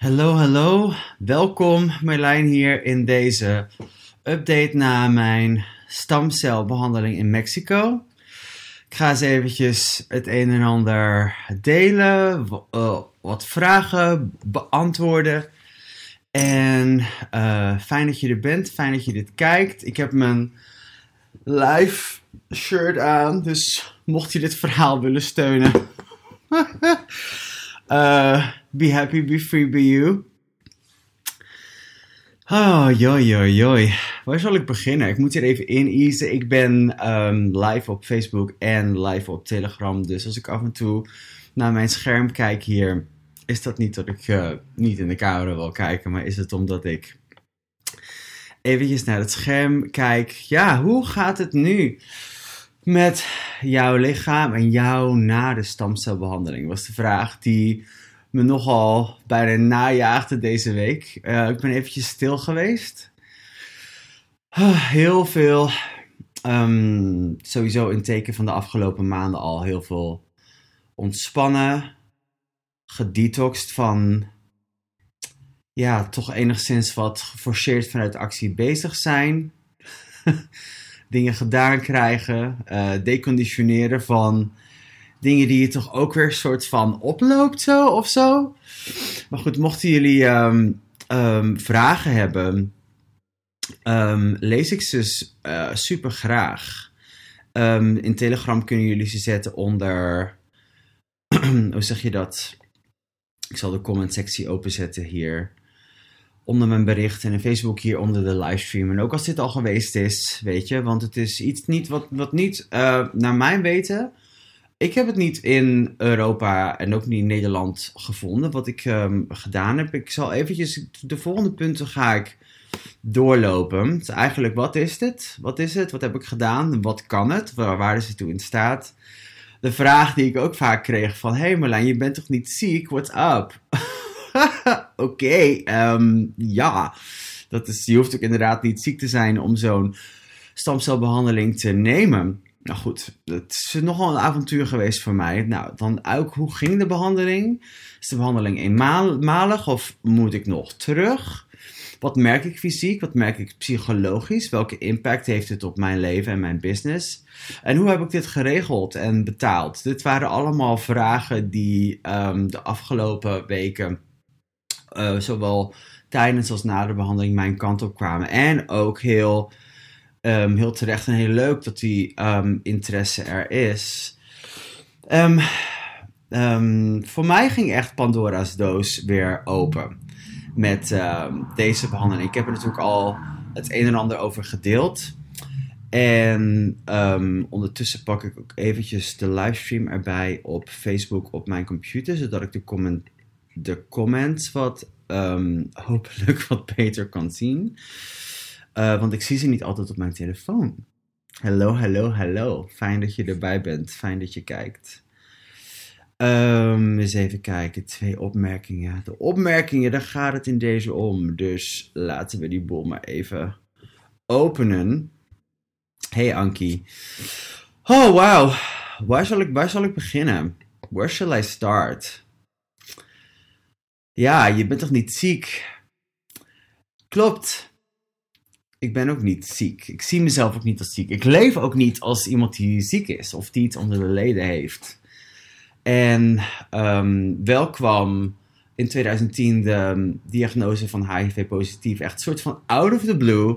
Hallo, hallo. Welkom Marlijn hier in deze update na mijn stamcelbehandeling in Mexico. Ik ga eens eventjes het een en ander delen, uh, wat vragen beantwoorden. En uh, fijn dat je er bent, fijn dat je dit kijkt. Ik heb mijn live shirt aan, dus mocht je dit verhaal willen steunen. uh, be happy, be free, be you. Oh, joi, joi, joi. Waar zal ik beginnen? Ik moet hier even ineasen. Ik ben um, live op Facebook en live op Telegram. Dus als ik af en toe naar mijn scherm kijk hier, is dat niet dat ik uh, niet in de camera wil kijken, maar is het omdat ik eventjes naar het scherm kijk. Ja, hoe gaat het nu met jouw lichaam en jou na de stamcelbehandeling? Was de vraag die me nogal bijna najaagde deze week. Uh, ik ben eventjes stil geweest. Uh, heel veel, um, sowieso in teken van de afgelopen maanden al heel veel ontspannen, gedetoxed van, ja, toch enigszins wat geforceerd vanuit actie bezig zijn. Dingen gedaan krijgen, uh, deconditioneren van dingen die je toch ook weer soort van oploopt zo of zo. Maar goed, mochten jullie um, um, vragen hebben, um, lees ik ze uh, super graag. in Telegram kunnen jullie ze zetten onder, hoe zeg je dat? Ik zal de comment sectie openzetten hier. Onder mijn bericht en in Facebook hier onder de livestream. En ook als dit al geweest is, weet je. Want het is iets niet wat, wat niet, uh, naar mijn weten, ik heb het niet in Europa en ook niet in Nederland gevonden, wat ik um, gedaan heb. Ik zal eventjes, de volgende punten ga ik doorlopen. Dus eigenlijk, wat is dit? Wat is het? Wat heb ik gedaan? Wat kan het? Waar, waar is het toe in staat? De vraag die ik ook vaak kreeg van, hey Marlijn, je bent toch niet ziek? What's up? Oké, um, ja. Dat is, je hoeft ook inderdaad niet ziek te zijn om zo'n stamcelbehandeling te nemen. Nou goed, het is nogal een avontuur geweest voor mij. Nou, dan ook, hoe ging de behandeling? Is de behandeling eenmalig of moet ik nog terug? Wat merk ik fysiek? Wat merk ik psychologisch? Welke impact heeft het op mijn leven en mijn business? En hoe heb ik dit geregeld en betaald? Dit waren allemaal vragen die um, de afgelopen weken, uh, zowel tijdens als na de behandeling, mijn kant op kwamen. En ook heel um, heel terecht en heel leuk dat die um, interesse er is. Um, voor mij ging echt Pandora's doos weer open met deze behandeling. Ik heb er natuurlijk al het een en ander over gedeeld. En ondertussen pak ik ook eventjes de livestream erbij op Facebook op mijn computer, zodat ik de, comment, de comments wat hopelijk wat beter kan zien. Uh, want ik zie ze niet altijd op mijn telefoon. Hallo, hallo, hallo. Fijn dat je erbij bent. Fijn dat je kijkt. Um, eens even kijken. Twee opmerkingen. De opmerkingen, daar gaat het in deze om. Dus laten we die bol maar even openen. Hey Ankie. Oh, wow. Waar zal, ik, waar zal ik beginnen? Where shall I start? Ja, je bent toch niet ziek? Klopt ik ben ook niet ziek. Ik zie mezelf ook niet als ziek. Ik leef ook niet als iemand die ziek is of die iets onder de leden heeft. En um, wel kwam in 2010 de diagnose van HIV-positief echt een soort van out of the blue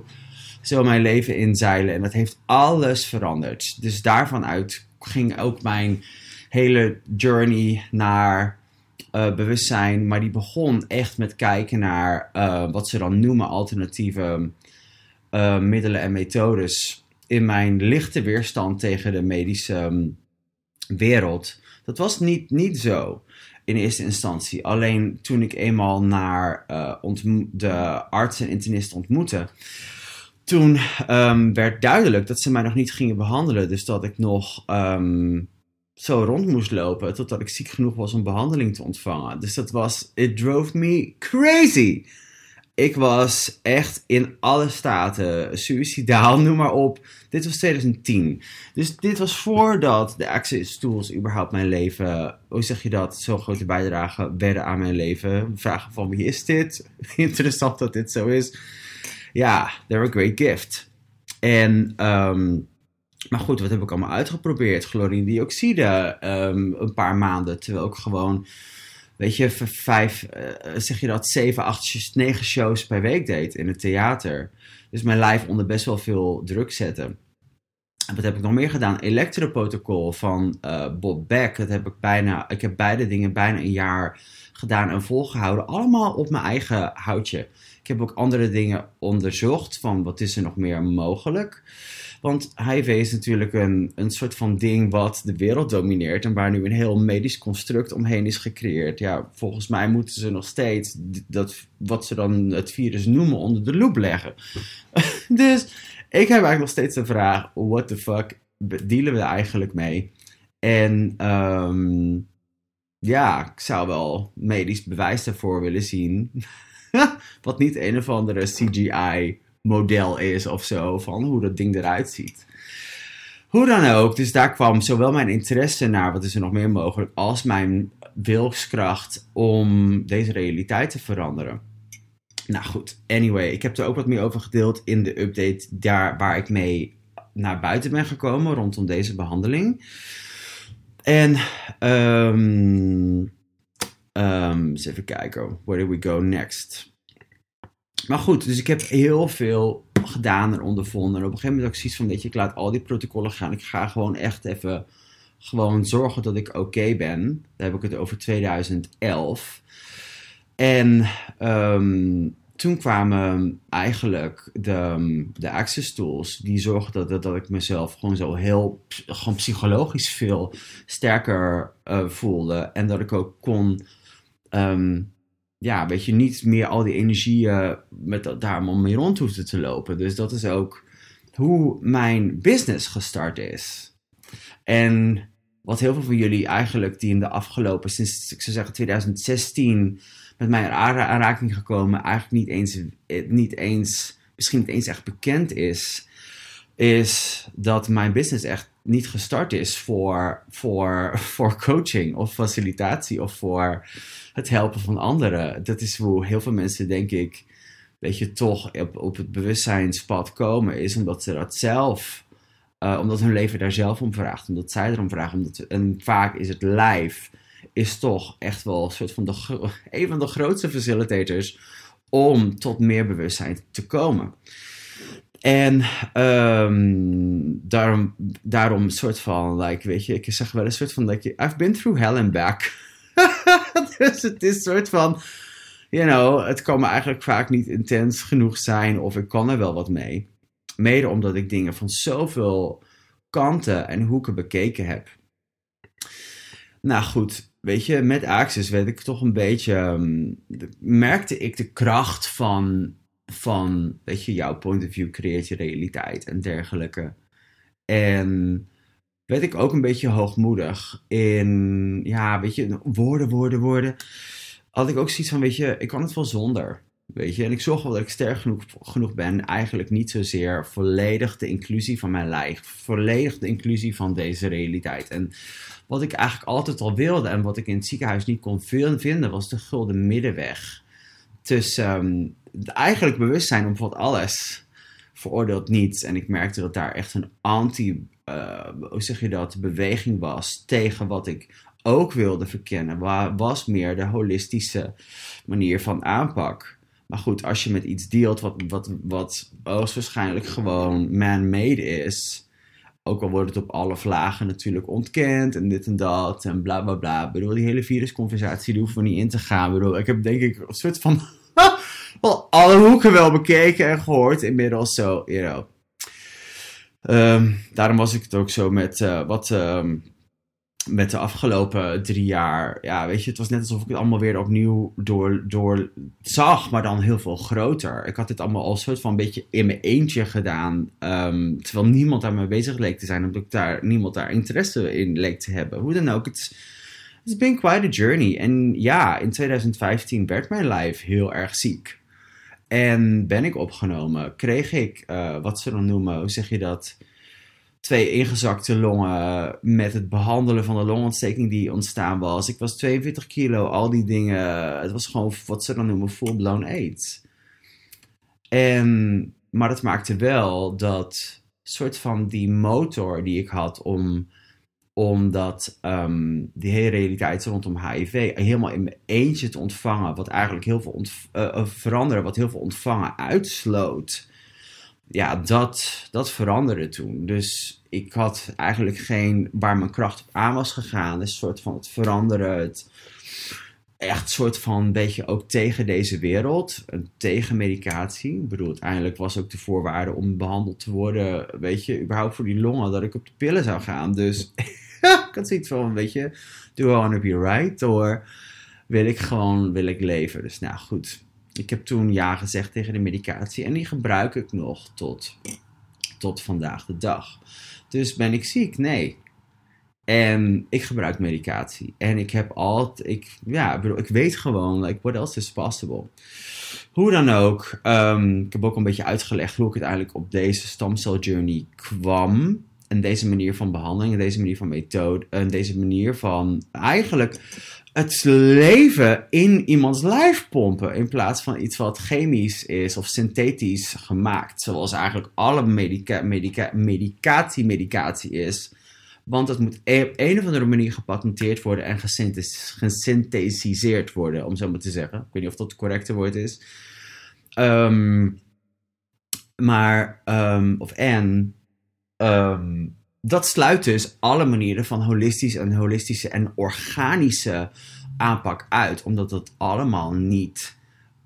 zo mijn leven inzeilen. En dat heeft alles veranderd. Dus daarvan uit ging ook mijn hele journey naar uh, bewustzijn. Maar die begon echt met kijken naar uh, wat ze dan noemen alternatieve uh, middelen en methodes in mijn lichte weerstand tegen de medische um, wereld. Dat was niet, niet zo in eerste instantie. Alleen toen ik eenmaal naar uh, de arts en internist ontmoette, toen um, werd duidelijk dat ze mij nog niet gingen behandelen. Dus dat ik nog um, zo rond moest lopen totdat ik ziek genoeg was om behandeling te ontvangen. Dus dat was, it drove me crazy. Ik was echt in alle staten, suicidaal, noem maar op. Dit was 2010. Dus dit was voordat de Access Tools überhaupt mijn leven, hoe zeg je dat, zo'n grote bijdrage werden aan mijn leven. Vragen van wie is dit? Interessant dat dit zo is. Ja, they're a great gift. En, um, maar goed, wat heb ik allemaal uitgeprobeerd? Chlorindioxide, um, een paar maanden, terwijl ik gewoon weet je, vijf, uh, zeg je dat, zeven, acht, negen shows per week deed in het theater. Dus mijn lijf onder best wel veel druk zetten. En wat heb ik nog meer gedaan? Elektroprotocol van uh, Bob Beck. Dat heb ik bijna, ik heb beide dingen bijna een jaar gedaan en volgehouden. Allemaal op mijn eigen houtje. Ik heb ook andere dingen onderzocht van wat is er nog meer mogelijk. Want HIV is natuurlijk een, een soort van ding wat de wereld domineert en waar nu een heel medisch construct omheen is gecreëerd. Ja, volgens mij moeten ze nog steeds dat, wat ze dan het virus noemen onder de loep leggen. dus ik heb eigenlijk nog steeds de vraag: what the fuck dealen we eigenlijk mee? En ehm, ja, ik zou wel medisch bewijs daarvoor willen zien. wat niet een of andere CGI model is of zo, van hoe dat ding eruit ziet. Hoe dan ook, dus daar kwam zowel mijn interesse naar, wat is er nog meer mogelijk, als mijn wilskracht om deze realiteit te veranderen. Nou goed, anyway, ik heb er ook wat meer over gedeeld in de update daar waar ik mee naar buiten ben gekomen rondom deze behandeling. En um, um, even kijken, where do we go next? Maar goed, dus ik heb heel veel gedaan en ondervonden. En op een gegeven moment had ik zoiets van, weet je, ik laat al die protocollen gaan. Ik ga gewoon echt even gewoon zorgen dat ik oké ben. Daar heb ik het over 2011. En um, toen kwamen eigenlijk de, de access tools die zorgden dat, dat ik mezelf gewoon zo heel gewoon psychologisch veel sterker uh, voelde. En dat ik ook kon um, ja, weet je, niet meer al die energie met daar allemaal mee rond hoefde te lopen. Dus dat is ook hoe mijn business gestart is. En wat heel veel van jullie eigenlijk die in de afgelopen, sinds ik zou zeggen 2016, met mij in aanraking gekomen, eigenlijk niet eens, niet eens, misschien niet eens echt bekend is, is dat mijn business echt niet gestart is voor, voor, voor coaching of facilitatie of voor het helpen van anderen. Dat is hoe heel veel mensen, denk ik, weet je, toch op, op het bewustzijnspad komen, is omdat ze dat zelf, uh, omdat hun leven daar zelf om vraagt, omdat zij erom vragen. Omdat, en vaak is het lijf, is toch echt wel een soort van de, een van de grootste facilitators om tot meer bewustzijn te komen. En um, daarom, daarom soort van, like, weet je, ik zeg wel een soort van, like, I've been through hell and back. dus het is een soort van, you know, het kan me eigenlijk vaak niet intens genoeg zijn of ik kan er wel wat mee. Mede omdat ik dingen van zoveel kanten en hoeken bekeken heb. Nou goed, weet je, met Axis werd ik toch een beetje, um, merkte ik de kracht van, van, weet je, jouw point of view creëert je realiteit en dergelijke. En werd ik ook een beetje hoogmoedig in, ja, weet je, woorden, woorden, woorden. Had ik ook zoiets van, weet je, ik kan het wel zonder. Weet je, en ik zorg wel dat ik sterk genoeg, genoeg ben. Eigenlijk niet zozeer volledig de inclusie van mijn lijf. Volledig de inclusie van deze realiteit. En wat ik eigenlijk altijd al wilde en wat ik in het ziekenhuis niet kon vinden, was de gulden middenweg. Tussen um, eigenlijk bewustzijn om wat alles veroordeelt niets. En ik merkte dat daar echt een anti uh, hoe zeg je dat, beweging was tegen wat ik ook wilde verkennen, was meer de holistische manier van aanpak. Maar goed, als je met iets deelt wat, wat, wat hoogstwaarschijnlijk gewoon man-made is, ook al wordt het op alle vlagen natuurlijk ontkend en dit en dat en bla bla bla. Ik bedoel, die hele virusconversatie, daar hoeven we niet in te gaan. Ik bedoel, ik heb denk ik een soort van wel alle hoeken wel bekeken en gehoord inmiddels zo, you know. Um, daarom was ik het ook zo met uh, wat. Um, met de afgelopen drie jaar. Ja, weet je, het was net alsof ik het allemaal weer opnieuw door, door zag, maar dan heel veel groter. Ik had dit allemaal al soort van een beetje in mijn eentje gedaan. Um, terwijl niemand daar mee bezig leek te zijn, omdat ik daar, niemand daar interesse in leek te hebben. Hoe dan ook, het is been quite a journey. En ja, in 2015 werd mijn lijf heel erg ziek. En ben ik opgenomen, kreeg ik uh, wat ze dan noemen, hoe zeg je dat? Twee ingezakte longen met het behandelen van de longontsteking die ontstaan was. Ik was 42 kilo, al die dingen. Het was gewoon wat ze dan noemen full-blown AIDS. En, maar dat maakte wel dat soort van die motor die ik had om omdat um, die hele realiteit rondom HIV helemaal in mijn eentje te ontvangen, wat eigenlijk heel veel uh, veranderen, wat heel veel ontvangen uitsloot. Ja, dat, dat veranderde toen. Dus ik had eigenlijk geen waar mijn kracht op aan was gegaan. Een soort van het veranderen, het echt soort van een beetje ook tegen deze wereld, tegen medicatie. Ik bedoel, uiteindelijk was ook de voorwaarde om behandeld te worden, weet je, überhaupt voor die longen, dat ik op de pillen zou gaan. Dus ik had zoiets van, weet je, do I want to be right? Or wil ik gewoon, wil ik leven? Dus nou goed, ik heb toen ja gezegd tegen de medicatie en die gebruik ik nog tot, tot vandaag de dag. Dus ben ik ziek? Nee. En ik gebruik medicatie. En ik heb altijd, ik, ja, ik weet gewoon, like, what else is possible? Hoe dan ook, um, ik heb ook een beetje uitgelegd hoe ik uiteindelijk op deze stamcel journey kwam. En deze manier van behandeling, en deze manier van methode, en deze manier van eigenlijk het leven in iemands lijf pompen. In plaats van iets wat chemisch is of synthetisch gemaakt. Zoals eigenlijk alle medica medica medicatie medicatie is. Want het moet e-, op een of andere manier gepatenteerd worden en gesynthesiseerd worden, om zo maar te zeggen. Ik weet niet of dat het correcte woord is. Um, maar, um, of en, um, dat sluit dus alle manieren van holistisch en holistische en organische aanpak uit, omdat het allemaal niet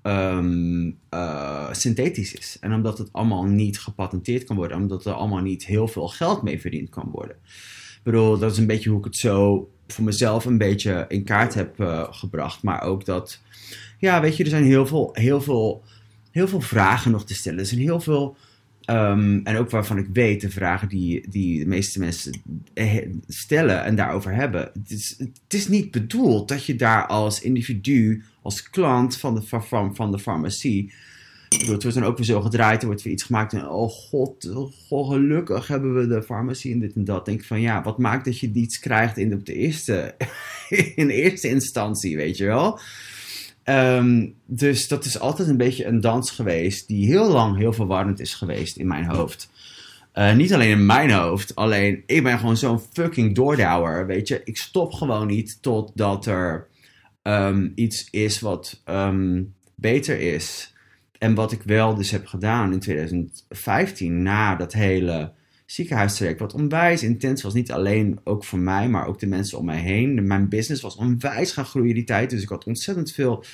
um, uh, synthetisch is. En omdat het allemaal niet gepatenteerd kan worden, omdat er allemaal niet heel veel geld mee verdiend kan worden. Ik bedoel, dat is een beetje hoe ik het zo voor mezelf een beetje in kaart heb uh, gebracht. Maar ook dat, ja, weet je, er zijn heel veel, heel veel, heel veel vragen nog te stellen. Er zijn heel veel Um, en ook waarvan ik weet, de vragen die, die de meeste mensen eh, stellen en daarover hebben. Het is, het is niet bedoeld dat je daar als individu, als klant van de, van, van de farmacie. het wordt dan ook weer zo gedraaid, er wordt weer iets gemaakt. En oh god, gelukkig hebben we de farmacie en dit en dat. Denk van ja, wat maakt dat je iets krijgt in de, de eerste, in eerste instantie, weet je wel? Um, dus dat is altijd een beetje een dans geweest die heel lang heel verwarrend is geweest in mijn hoofd. Uh, niet alleen in mijn hoofd, alleen ik ben gewoon zo'n fucking doordouwer, weet je. Ik stop gewoon niet totdat er um, iets is wat um, beter is. En wat ik wel dus heb gedaan in 2015, na dat hele ziekenhuistraject, wat onwijs intens was. Niet alleen ook voor mij, maar ook de mensen om mij heen. Mijn business was onwijs gaan groeien die tijd. Dus ik had ontzettend veel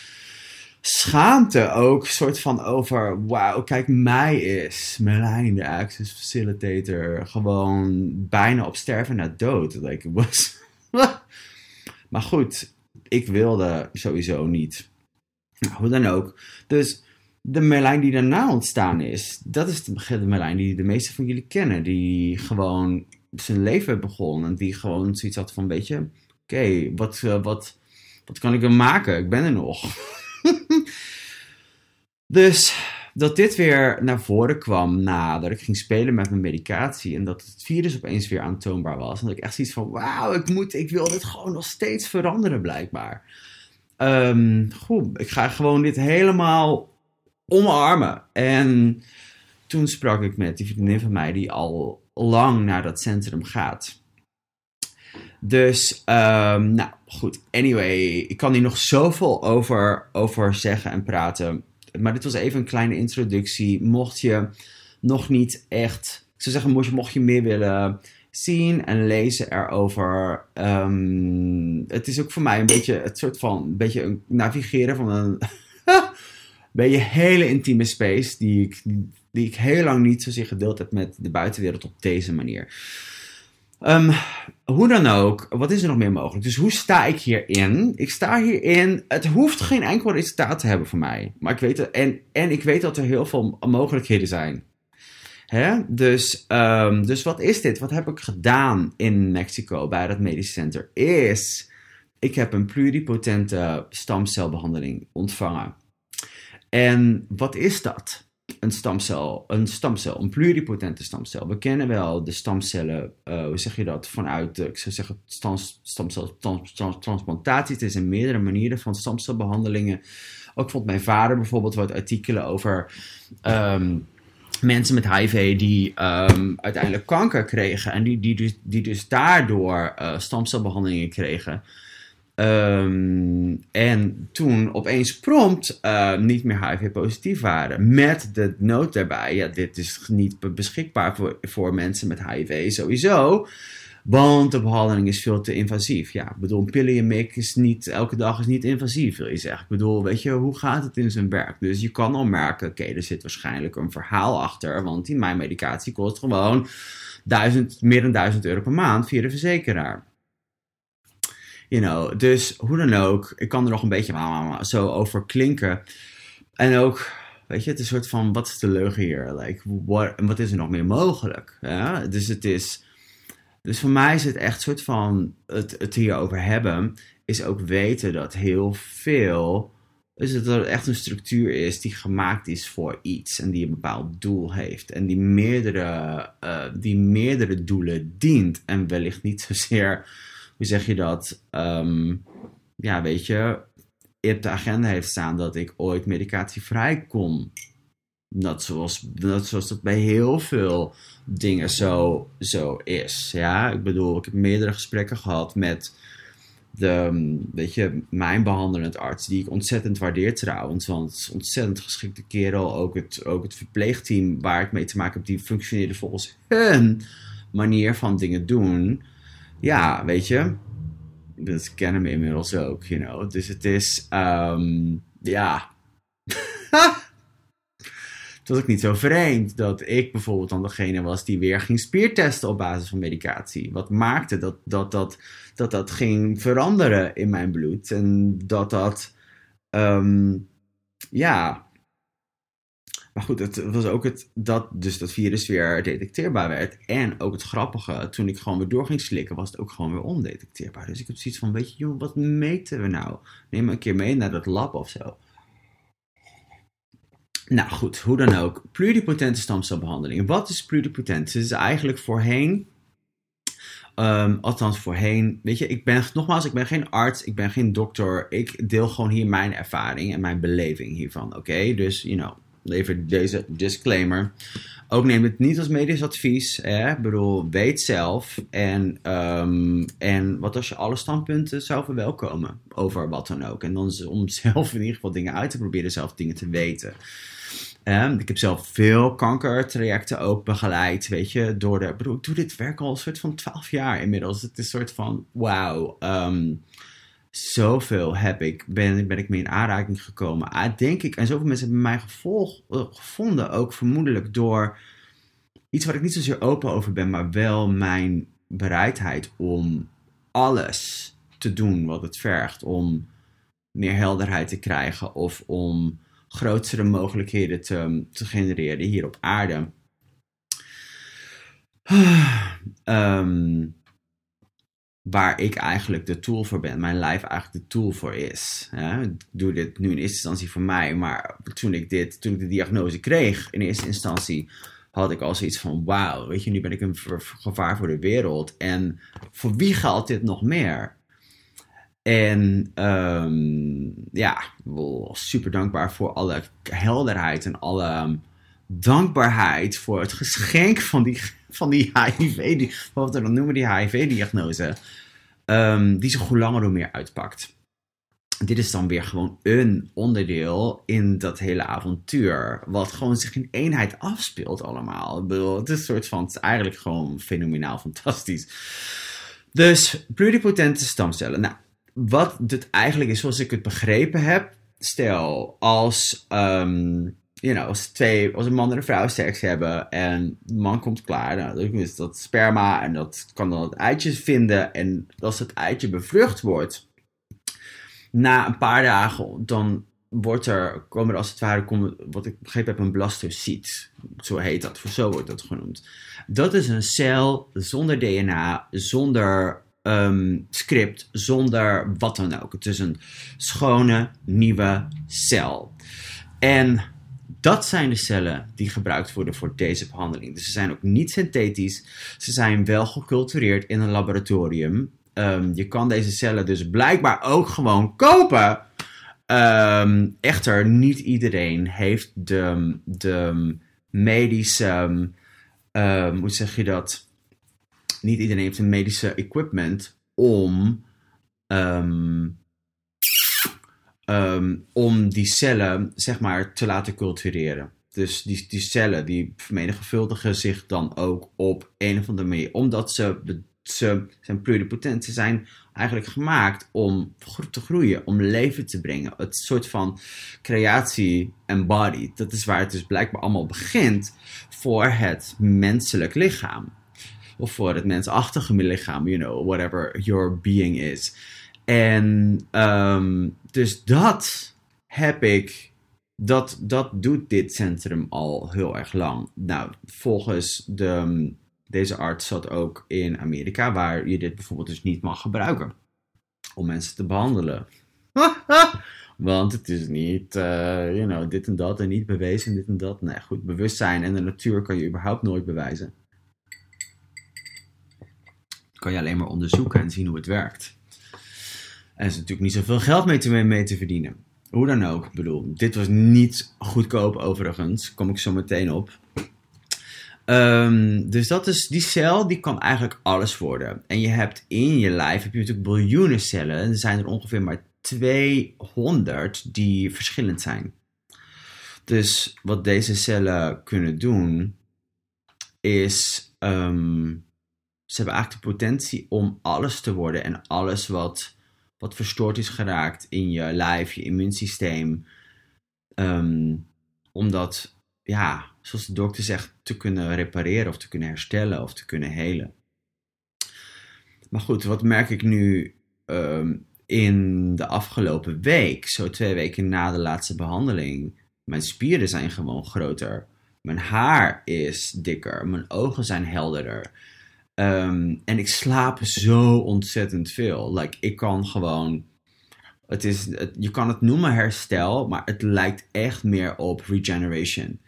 schaamte ook. soort van over, wauw, kijk mij is. Merlijn, de Access Facilitator. Gewoon bijna op sterven naar dood. Like, was... maar goed, ik wilde sowieso niet. Nou, hoe dan ook. Dus de Merlijn die daarna ontstaan is, dat is de, de Merlijn die de meeste van jullie kennen. Die gewoon zijn leven begon en die gewoon zoiets had van, weet je, oké, wat, uh, wat, wat kan ik er maken? Ik ben er nog. dus dat dit weer naar voren kwam nadat ik ging spelen met mijn medicatie en dat het virus opeens weer aantoonbaar was. En dat ik echt zoiets van, wauw, ik, moet, ik wil dit gewoon nog steeds veranderen blijkbaar. Um, goed, ik ga gewoon dit helemaal omarmen. En toen sprak ik met die vriendin van mij die al lang naar dat centrum gaat. Dus, um, nou goed, anyway, ik kan hier nog zoveel over, over zeggen en praten. Maar dit was even een kleine introductie. Mocht je nog niet echt, ik zou zeggen, mocht je, mocht je meer willen zien en lezen erover. Um, het is ook voor mij een beetje het soort van, een beetje een navigeren van een ben je hele intieme space die ik, die ik heel lang niet zozeer gedeeld heb met de buitenwereld op deze manier. Um, hoe dan ook, wat is er nog meer mogelijk? Dus hoe sta ik hierin? Ik sta hierin. Het hoeft geen enkel resultaat te hebben voor mij. Maar ik weet, en, en ik weet dat er heel veel mogelijkheden zijn. Hè? Dus, um, dus wat is dit? Wat heb ik gedaan in Mexico bij dat medisch center? Is, ik heb een pluripotente stamcelbehandeling ontvangen. En wat is dat? Een stamcel, een stamcel, een pluripotente stamcel. We kennen wel de stamcellen, uh, hoe zeg je dat, vanuit ik zou zeggen, stam, stamceltransplantatie. Het is in meerdere manieren van stamcelbehandelingen. Ook vond mijn vader bijvoorbeeld wat artikelen over um, mensen met HIV die um, uiteindelijk kanker kregen en die, die, dus, die dus daardoor uh, stamcelbehandelingen kregen. Um, en toen opeens prompt uh, niet meer HIV-positief waren. Met de noot daarbij: ja, dit is niet beschikbaar voor, voor mensen met HIV sowieso. Want de behandeling is veel te invasief. Ja, ik bedoel, pillenmik is niet, elke dag is niet invasief, wil je zeggen. Ik bedoel, weet je, hoe gaat het in zijn werk? Dus je kan al merken, oké, er zit waarschijnlijk een verhaal achter. Want die mijn medicatie kost gewoon duizend, meer dan 1000 euro per maand via de verzekeraar. You know, dus hoe dan ook, ik kan er nog een beetje zo over klinken. En ook, weet je, het is een soort van, wat is de leugen hier? Like, what, wat is er nog meer mogelijk? Ja? Dus het is dus voor mij is het echt een soort van het, het hierover hebben, is ook weten dat heel veel. Dus dat er echt een structuur is die gemaakt is voor iets en die een bepaald doel heeft. En die meerdere, uh, die meerdere doelen dient. En wellicht niet zozeer, hoe zeg je dat? Um, ja, weet je, op de agenda heeft staan dat ik ooit medicatievrij kom dat zoals, dat zoals dat bij heel veel dingen zo, zo is. Ja, ik bedoel, ik heb meerdere gesprekken gehad met de, weet je, mijn behandelend arts, die ik ontzettend waardeer trouwens, want het is een ontzettend geschikte kerel. Ook het, ook het verpleegteam waar ik mee te maken heb, die functioneerde volgens hun manier van dingen doen. Ja, weet je, dat kennen me inmiddels ook, you know. Dus het is, um, ja. het was ook niet zo vreemd dat ik bijvoorbeeld dan degene was die weer ging spiertesten op basis van medicatie. Wat maakte dat dat, dat, dat, dat ging veranderen in mijn bloed. En dat dat, um, ja. Maar goed, het was ook het, dat dus dat virus weer detecteerbaar werd. En ook het grappige, toen ik gewoon weer door ging slikken, was het ook gewoon weer ondetecteerbaar. Dus ik heb zoiets van, weet je, wat meten we nou? Neem een keer mee naar dat lab of zo. Nou goed, hoe dan ook. Pluripotente stamcelbehandeling. Wat is pluripotent? Het is eigenlijk voorheen, um, althans voorheen, weet je, ik ben, nogmaals, ik ben geen arts, ik ben geen dokter. Ik deel gewoon hier mijn ervaring en mijn beleving hiervan, oké? Dus, you know, lever deze disclaimer. Ook neem het niet als medisch advies. Hè? Ik bedoel, weet zelf. En, um, en wat als je alle standpunten zou verwelkomen over wat dan ook. En dan om zelf in ieder geval dingen uit te proberen, zelf dingen te weten. Um, ik heb zelf veel kankertrajecten ook begeleid, weet je, door de, ik bedoel, ik doe dit werk al een soort van 12 jaar inmiddels. Het is een soort van, wauw, um, zoveel heb ik, ben, ben ik mee in aanraking gekomen. Ah, denk ik, en zoveel mensen hebben mij gevolg, uh, gevonden, ook vermoedelijk door iets waar ik niet zozeer open over ben, maar wel mijn bereidheid om alles te doen wat het vergt om meer helderheid te krijgen of om grotere mogelijkheden te, te genereren hier op aarde. Um, waar ik eigenlijk de tool voor ben, mijn lijf eigenlijk de tool voor is. Ik doe dit nu in eerste instantie voor mij, maar toen ik, dit, toen ik de diagnose kreeg, in eerste instantie had ik al zoiets van: wauw, weet je, nu ben ik een gevaar voor de wereld. En voor wie geldt dit nog meer? En um, ja, super dankbaar voor alle helderheid en alle dankbaarheid voor het geschenk van die, die HIV, die, wat we dan noemen, die HIV-diagnose, um, die zich hoe langer hoe meer uitpakt. Dit is dan weer gewoon een onderdeel in dat hele avontuur, wat gewoon zich in eenheid afspeelt allemaal. Ik bedoel, het is een soort van, het is eigenlijk gewoon fenomenaal fantastisch. Dus pluripotente stamcellen. Nou, wat dit eigenlijk is, zoals ik het begrepen heb. Stel, als, um, you know, als, twee, als een man en een vrouw seks hebben en de man komt klaar, nou, dan is dat sperma en dat kan dan het eitje vinden. En als het eitje bevrucht wordt, na een paar dagen, dan wordt er, komen er als het ware, komen, wat ik begrepen heb, een blastocyst. Zo heet dat, voor zo wordt dat genoemd. Dat is een cel zonder DNA, zonder um, script zonder wat dan ook. Het is een schone nieuwe cel. En dat zijn de cellen die gebruikt worden voor deze behandeling. Dus ze zijn ook niet synthetisch. Ze zijn wel gecultureerd in een laboratorium. Ehm, je kan deze cellen dus blijkbaar ook gewoon kopen. Ehm, echter, niet iedereen heeft de, de medische. Um, hoe zeg je dat? Niet iedereen heeft een medische equipment om. Om die cellen, zeg maar, te laten cultureren. Dus die, die cellen die vermenigvuldigen zich dan ook op een of andere manier. Omdat ze ze zijn pluripotent. Ze zijn eigenlijk gemaakt om te groeien, om leven te brengen. Het soort van creatie body. Dat is waar het dus blijkbaar allemaal begint voor het menselijk lichaam. Of voor het mensachtige lichaam, you know, whatever your being is. En um, dus dat heb ik dat, dat doet dit centrum al heel erg lang. Nou, volgens de deze arts zat ook in Amerika, waar je dit bijvoorbeeld dus niet mag gebruiken om mensen te behandelen. Want het is niet, uh, you know, dit en dat en niet bewezen, dit en dat. Nee, goed, bewustzijn en de natuur kan je überhaupt nooit bewijzen. Kan je alleen maar onderzoeken en zien hoe het werkt. En er is natuurlijk niet zoveel geld mee te, mee te verdienen. Hoe dan ook, ik bedoel, dit was niet goedkoop overigens, kom ik zo meteen op. Um, dus dat is, die cel die kan eigenlijk alles worden. En je hebt in je lijf heb je natuurlijk biljoenen cellen. En er zijn er ongeveer maar 200 die verschillend zijn. Dus wat deze cellen kunnen doen, is um, ze hebben eigenlijk de potentie om alles te worden. En alles wat, wat verstoord is geraakt in je lijf, je immuunsysteem. Um, omdat, ja, zoals de dokter zegt, te kunnen repareren of te kunnen herstellen of te kunnen helen. Maar goed, wat merk ik nu ehm, in de afgelopen week, zo twee weken na de laatste behandeling? Mijn spieren zijn gewoon groter. Mijn haar is dikker. Mijn ogen zijn helderder. Ehm, en ik slaap zo ontzettend veel. Like, ik kan gewoon. Het is, je kan het noemen herstel, maar het lijkt echt meer op regeneration.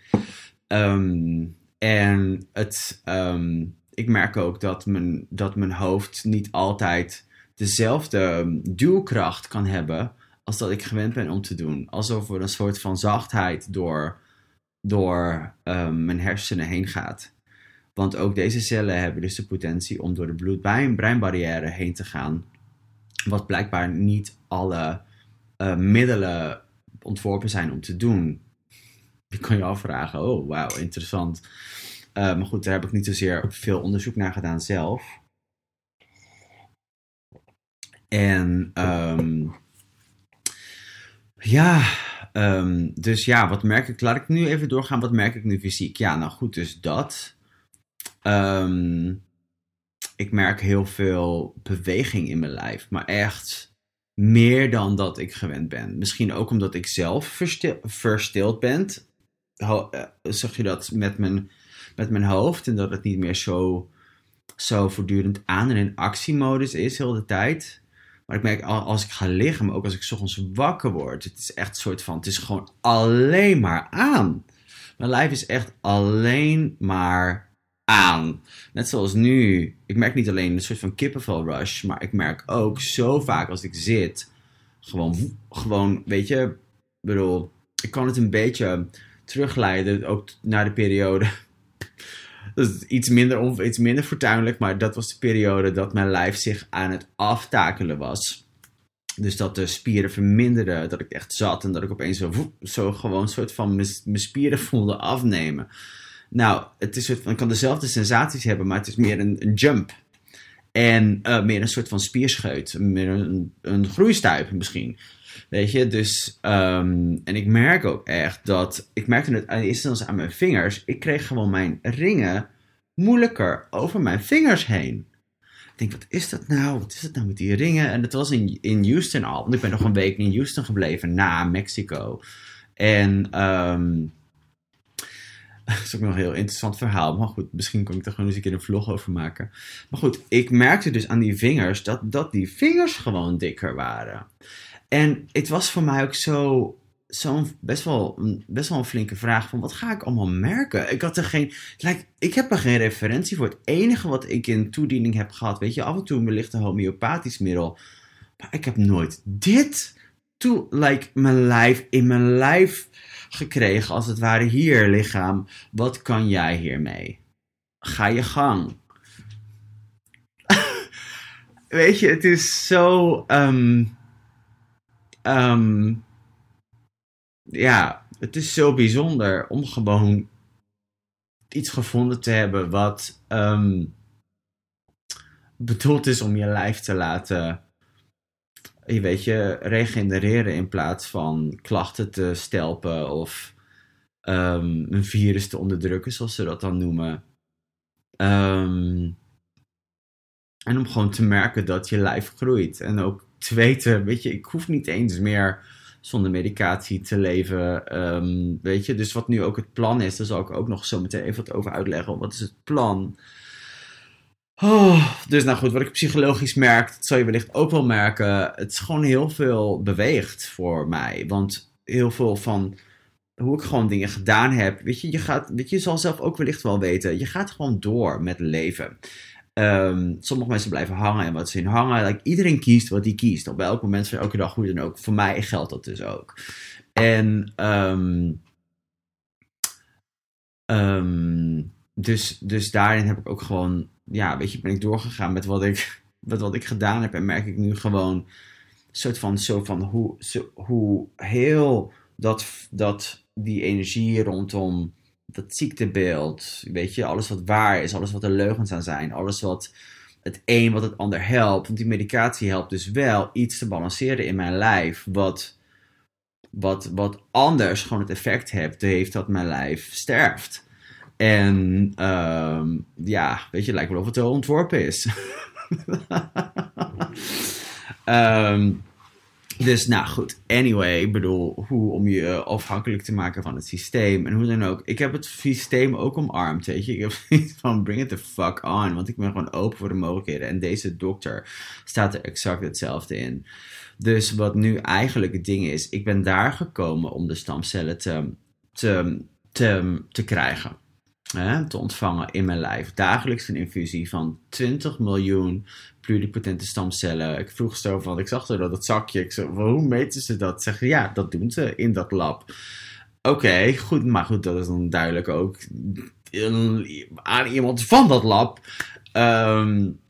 Um, en het, um, ik merk ook dat mijn, dat mijn hoofd niet altijd dezelfde ehm, duwkracht kan hebben als dat ik gewend ben om te doen. Alsof er een soort van zachtheid door, door mijn hersenen heen gaat. Want ook deze cellen hebben dus de potentie om door de bloed-breinbarrière heen te gaan. Wat blijkbaar niet alle uh, middelen ontworpen zijn om te doen. Je kan je afvragen, oh wauw, interessant. Uh, maar goed, daar heb ik niet zozeer veel onderzoek naar gedaan zelf. En um, ja, um, dus ja, wat merk ik? Laat ik nu even doorgaan. Wat merk ik nu fysiek? Ja, nou goed, dus dat. Um, ik merk heel veel beweging in mijn lijf, maar echt meer dan dat ik gewend ben. Misschien ook omdat ik zelf verstild ben uh, zeg je dat met mijn, met mijn hoofd. En dat het niet meer zo, zo voortdurend aan en in actiemodus is heel de tijd. Maar ik merk als ik ga liggen, maar ook als ik ochtends wakker word. Het is echt een soort van, het is gewoon alleen maar aan. Mijn lijf is echt alleen maar aan. Net zoals nu. Ik merk niet alleen een soort van kippenvel rush, maar ik merk ook zo vaak als ik zit. Gewoon, gewoon weet je, bedoel, ik kan het een beetje terugleiden ook naar de periode. Dat is iets minder, iets minder fortuinlijk, maar dat was de periode dat mijn lijf zich aan het aftakelen was. Dus dat de spieren verminderden, dat ik echt zat en dat ik opeens zo, zo gewoon soort van mijn spieren voelde afnemen. Nou, het is kan dezelfde sensaties hebben, maar het is meer een, jump. En uh, meer een soort van spierscheut, meer een, een groeistuip misschien. Weet je, dus. Um, en ik merk ook echt dat. Ik merkte het aan de eerste instantie aan mijn vingers. Ik kreeg gewoon mijn ringen moeilijker over mijn vingers heen. Ik denk, wat is dat nou? Wat is dat nou met die ringen? En het was in, in Houston al. Want ik ben nog een week in Houston gebleven na Mexico. En. Um, dat is ook nog een heel interessant verhaal. Maar goed, misschien kan ik er gewoon eens een keer een vlog over maken. Maar goed, ik merkte dus aan die vingers dat, dat die vingers gewoon dikker waren. En het was voor mij ook zo, zo'n best wel, best wel een flinke vraag van wat ga ik allemaal merken? Ik had er geen, like, ik heb er geen referentie voor. Het enige wat ik in toediening heb gehad, weet je, af en toe een lichte homeopathisch middel. Maar ik heb nooit dit toe, like, mijn lijf, in mijn lijf gekregen, als het ware hier, lichaam. Wat kan jij hiermee? Ga je gang. weet je, het is zo, um, um, ja, het is zo bijzonder om gewoon iets gevonden te hebben wat um, bedoeld is om je lijf te laten, je weet je, regenereren in plaats van klachten te stelpen of um, een virus te onderdrukken, zoals ze dat dan noemen. Um, en om gewoon te merken dat je lijf groeit. En ook te weten, weet je, ik hoef niet eens meer zonder medicatie te leven. Um, weet je, dus wat nu ook het plan is, daar zal ik ook nog zo meteen even wat over uitleggen. Wat is het plan? Oh, dus nou goed, wat ik psychologisch merk, dat zal je wellicht ook wel merken. Het is gewoon heel veel beweegt voor mij. Want heel veel van hoe ik gewoon dingen gedaan heb. Weet je, je, gaat, weet je, je zal zelf ook wellicht wel weten. Je gaat gewoon door met leven. Um, sommige mensen blijven hangen en wat ze in hangen. Iedereen kiest wat hij kiest. Op elk moment van elke dag, hoe dan ook. Voor mij geldt dat dus ook. En um, um, dus, dus daarin heb ik ook gewoon, ja, weet je, ben ik doorgegaan met wat ik, met wat ik gedaan heb. En merk ik nu gewoon een soort van, zo van hoe, zo, hoe heel dat, dat die energie rondom dat ziektebeeld, weet je, alles wat waar is, alles wat er leugens aan zijn, alles wat het een wat het ander helpt. Want die medicatie helpt dus wel iets te balanceren in mijn lijf, wat, wat, wat anders gewoon het effect heeft, heeft dat mijn lijf sterft. En um, ja, weet je, lijkt wel of het wel ontworpen is. um, Dus nou goed, anyway, ik bedoel, hoe om je afhankelijk te maken van het systeem en hoe dan ook. Ik heb het systeem ook omarmd, weet je. Ik heb zoiets van, bring it the fuck on, want ik ben gewoon open voor de mogelijkheden. En deze dokter staat er exact hetzelfde in. Dus wat nu eigenlijk het ding is, ik ben daar gekomen om de stamcellen te, te, te, te krijgen hè, te ontvangen in mijn lijf. Dagelijks een infusie van 20 miljoen pluripotente stamcellen. Ik vroeg zo van, ik zag er dat het zakje. Ik zei, hoe meten ze dat? Zeggen ja, dat doen ze in dat lab. Oké, goed, maar goed, dat is dan duidelijk ook aan iemand van dat lab. Um,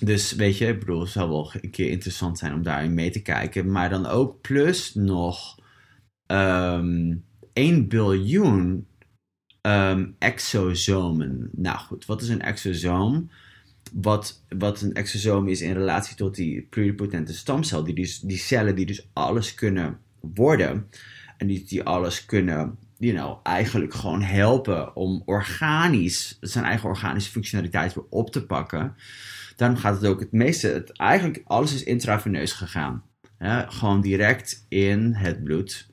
dus weet je, ik bedoel, het zou wel een keer interessant zijn om daarin mee te kijken. Maar dan ook plus nog um, 1 biljoen Um, exosomen. Nou goed, wat is een exosoom? Wat, wat een exosoom is in relatie tot die pluripotente stamcel. Die, dus, die cellen die dus alles kunnen worden. En die, die alles kunnen, you know, eigenlijk gewoon helpen om organisch, zijn eigen organische functionaliteit weer op te pakken. Daarom gaat het ook het meeste, het, eigenlijk alles is intraveneus gegaan. gewoon direct in het bloed.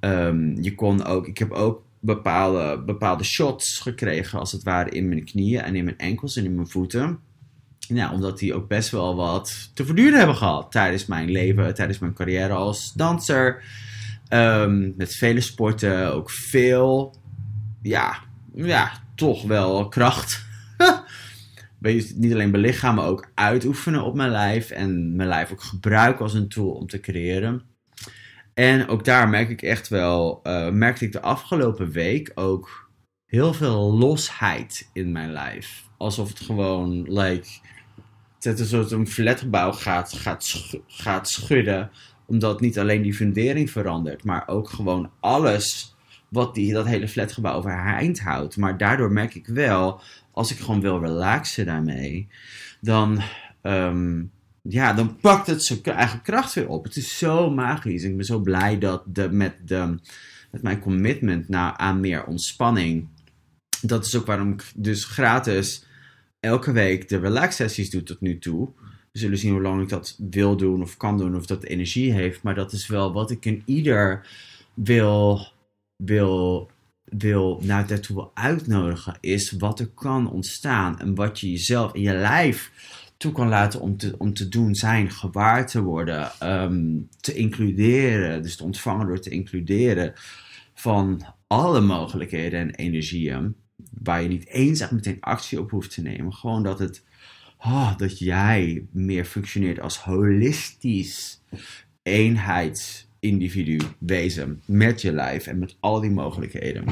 Um, je kon ook, ik heb ook bepaalde, bepaalde shots gekregen, als het ware, in mijn knieën en in mijn enkels en in mijn voeten. Ja, omdat die ook best wel wat te verduren hebben gehad tijdens mijn leven, tijdens mijn carrière als danser. Um, met vele sporten, ook veel, ja, ja toch wel kracht. niet alleen belichamen, maar ook uitoefenen op mijn lijf. En mijn lijf ook gebruiken als een tool om te creëren. En ook daar merk ik echt wel, uh, merkte ik de afgelopen week ook heel veel losheid in mijn lijf. Alsof het gewoon, like, het een soort een flatgebouw gaat, gaat, gaat schudden. Omdat niet alleen die fundering verandert, maar ook gewoon alles wat die, dat hele flatgebouw overeind houdt. Maar daardoor merk ik wel, als ik gewoon wil relaxen daarmee, dan um, ja, dan pakt het zijn eigen kracht weer op. Het is zo magisch. Ik ben zo blij dat de, met, de, met mijn commitment naar, aan meer ontspanning. Dat is ook waarom ik dus gratis elke week de relax sessies doe tot nu toe. We zullen zien hoe lang ik dat wil doen of kan doen of dat energie heeft. Maar dat is wel wat ik in ieder wil, wil, wil daartoe wil uitnodigen. Is wat er kan ontstaan en wat je jezelf in je lijf toe kan laten om te, om te doen zijn, gewaar te worden, ehm, te includeren, dus te ontvangen door te includeren van alle mogelijkheden en energieën, waar je niet eens echt meteen actie op hoeft te nemen. Gewoon dat het, oh, dat jij meer functioneert als holistisch eenheidsindividu, wezen, met je lijf en met al die mogelijkheden.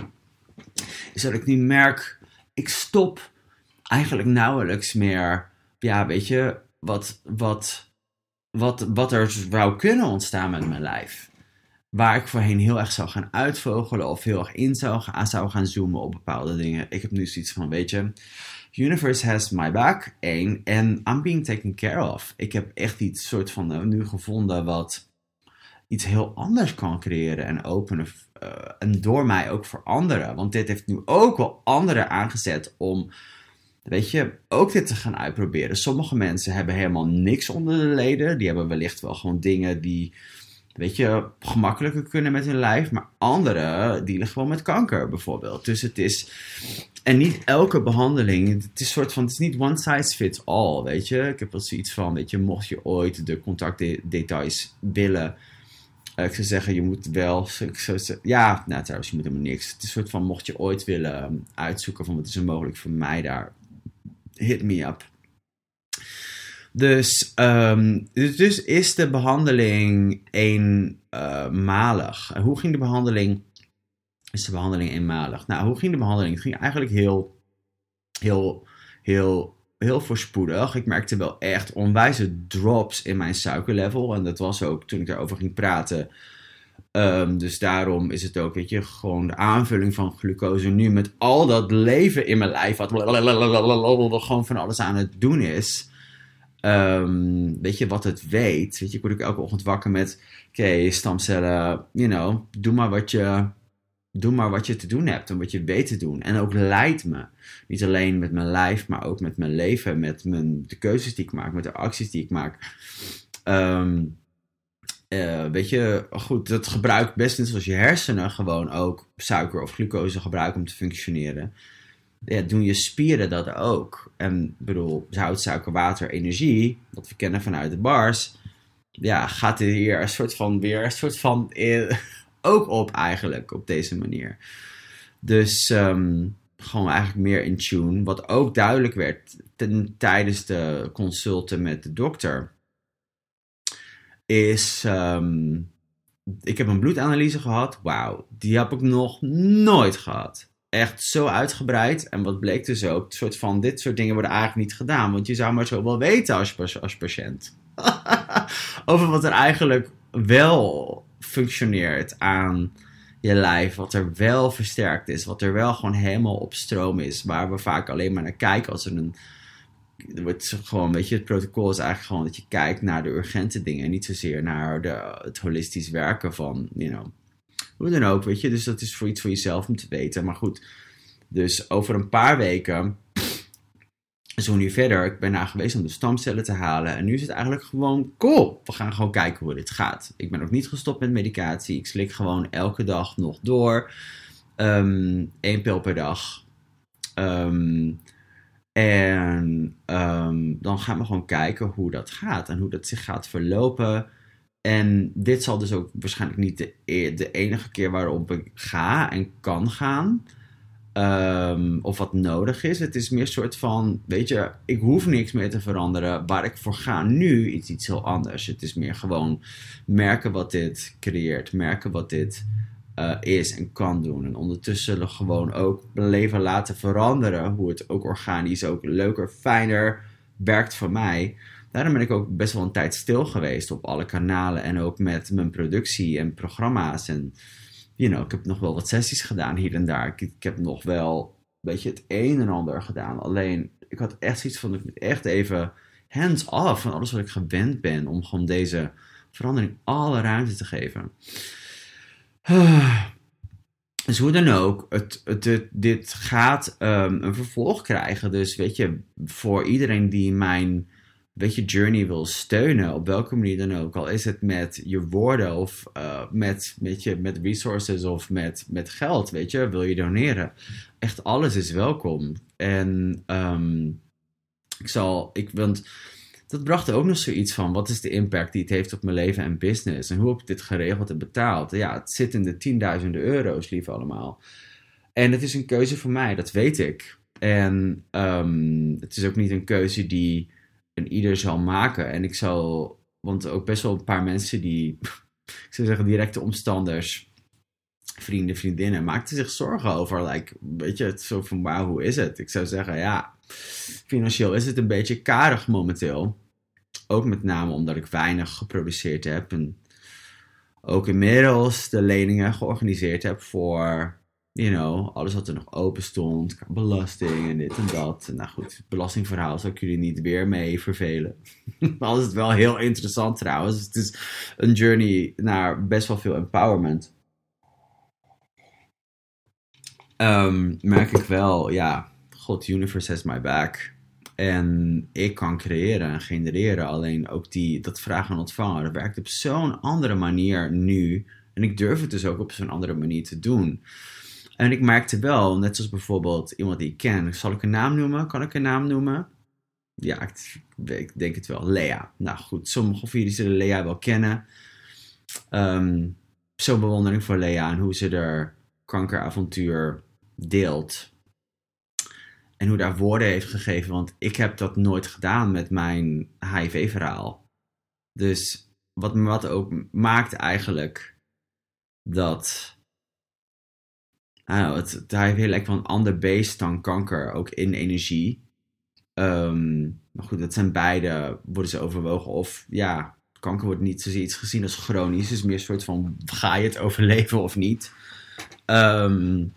Is dat ik nu merk, ik stop eigenlijk nauwelijks meer ja, weet je, wat, wat, wat, wat er zou kunnen ontstaan met mijn lijf. Waar ik voorheen heel erg zou gaan uitvogelen of heel erg in zou gaan, zou gaan zoomen op bepaalde dingen. Ik heb nu zoiets van, weet je, universe has my back, één, en I'm being taken care of. Ik heb echt iets soort van uh, nu gevonden wat iets heel anders kan creëren en openen. Uh, en door mij ook voor anderen. Want dit heeft nu ook wel anderen aangezet om weet je, ook dit te gaan uitproberen. Sommige mensen hebben helemaal niks onder de leden. Die hebben wellicht wel gewoon dingen die, weet je, gemakkelijker kunnen met hun lijf. Maar anderen dealen gewoon met kanker bijvoorbeeld. Dus het is, en niet elke behandeling, het is soort van, het is niet one size fits all, weet je. Ik heb wel zoiets van, weet je, mocht je ooit de contactdetails willen... Uh, ik zou zeggen, je moet wel. Ik zou ja, nou trouwens, je moet helemaal niks. Het is een soort van, mocht je ooit willen uitzoeken van wat is er mogelijk voor mij daar hit me up. Dus, um, dus is de behandeling eenmalig. Hoe ging de behandeling? Is de behandeling eenmalig? Nou, hoe ging de behandeling? Het ging eigenlijk heel, heel, heel, heel voorspoedig. Ik merkte wel echt onwijze drops in mijn suikerlevel. En dat was ook toen ik daarover ging praten Um, dus daarom is het ook, weet je, gewoon de aanvulling van glucose nu met al dat leven in mijn lijf, wat gewoon van alles aan het doen is. Um, weet je, wat het weet. Weet je, ik word ook elke ochtend wakker met, oké, stamcellen, you know, doe maar wat je, doe maar wat je te doen hebt en wat je weet te doen. En ook leid me. Niet alleen met mijn lijf, maar ook met mijn leven, met mijn, de keuzes die ik maak, met de acties die ik maak. Um, uh, weet je, goed, dat gebruikt best net zoals je hersenen gewoon ook suiker of glucose gebruiken om te functioneren. Ja, doen je spieren dat ook. En bedoel, zout, suiker, water, energie, wat we kennen vanuit de bars, ja, gaat er hier een soort van weer een soort van eh, ook op eigenlijk op deze manier. Dus um, gewoon eigenlijk meer in tune. Wat ook duidelijk werd ten, tijdens de consulten met de dokter is. Um, ik heb een bloedanalyse gehad. Wauw, die heb ik nog nooit gehad. Echt zo uitgebreid. En wat bleek dus ook? soort van, dit soort dingen worden eigenlijk niet gedaan. Want je zou maar zo wel weten als, als patiënt. Over wat er eigenlijk wel functioneert aan je lijf. Wat er wel versterkt is. Wat er wel gewoon helemaal op stroom is. Waar we vaak alleen maar naar kijken als er een wordt gewoon, weet je, het protocol is eigenlijk gewoon dat je kijkt naar de urgente dingen en niet zozeer naar de, het holistisch werken van, you know, hoe dan ook, weet je. Dus dat is voor iets voor jezelf om te weten. Maar goed, dus over een paar weken, zo nu verder, ik ben daar geweest om de stamcellen te halen en nu is het eigenlijk gewoon cool. We gaan gewoon kijken hoe dit gaat. Ik ben ook niet gestopt met medicatie. Ik slik gewoon elke dag nog door. Um, één pil per dag. Um, en um, dan gaan we gewoon kijken hoe dat gaat en hoe dat zich gaat verlopen. En dit zal dus ook waarschijnlijk niet de, e-, enige keer waarop ik ga en kan gaan. Um, of wat nodig is. Het is meer een soort van, weet je, ik hoef niks meer te veranderen. Waar ik voor ga nu is iets heel anders. Het is meer gewoon merken wat dit creëert. Merken wat dit uh, is en kan doen. En ondertussen gewoon ook mijn leven laten veranderen. Hoe het ook organisch ook leuker, fijner werkt voor mij. Daarom ben ik ook best wel een tijd stil geweest op alle kanalen. En ook met mijn productie en programma's. En you know, ik heb nog wel wat sessies gedaan hier en daar. Ik, ik heb nog wel weet je, het een en ander gedaan. Alleen, ik had echt zoiets van, ik moet echt even hands off van alles wat ik gewend ben. Om gewoon deze verandering alle ruimte te geven. Dus hoe dan ook, het, dit gaat um, een vervolg krijgen. Dus weet je, voor iedereen die mijn weet je, journey wil steunen, op welke manier dan ook, al is het met je woorden of uh, met, weet je, met resources of met, met geld, weet je, wil je doneren. Echt alles is welkom. En um, ik zal, ik, want dat bracht ook nog zoiets van: wat is de impact die het heeft op mijn leven en business? En hoe heb ik dit geregeld en betaald? Ja, het zit in de tienduizenden euro's, lief allemaal. En het is een keuze voor mij, dat weet ik. En ehm, het is ook niet een keuze die een ieder zal maken. En ik zal, want ook best wel een paar mensen die, ik zou zeggen, directe omstanders, vrienden, vriendinnen, maakten zich zorgen over, like, weet je, het zo van, wauw, hoe is het? Ik zou zeggen, ja, financieel is het een beetje karig momenteel. Ook met name omdat ik weinig geproduceerd heb en ook inmiddels de leningen georganiseerd heb voor you know, alles wat er nog open stond, belasting en dit en dat. Nou goed, het belastingverhaal zal ik jullie niet weer mee vervelen. Is het wel heel interessant trouwens. Het is een journey naar best wel veel empowerment. Um, merk ik wel, ja, God, universe has my back. En ik kan creëren en genereren. Alleen ook die, dat vragen en ontvangen, dat werkt op zo'n andere manier nu. En ik durf het dus ook op zo'n andere manier te doen. En ik merkte wel, net zoals bijvoorbeeld iemand die ik ken, zal ik een naam noemen? Kan ik een naam noemen? Ja, ik, denk het wel. Lea. Nou goed, sommigen van jullie zullen Lea wel kennen. Um, Zo'n bewondering voor Lea en hoe ze er kankeravontuur deelt. En hoe daar woorden heeft gegeven, want ik heb dat nooit gedaan met mijn HIV-verhaal. Dus wat, wat ook maakt eigenlijk dat nou, het, het heel lekker van een ander beest dan kanker, ook in energie. Um, maar goed, dat zijn beide, worden ze overwogen. Of ja, kanker wordt niet zozeer iets gezien als chronisch. Het is meer een soort van, ga je het overleven of niet? Um,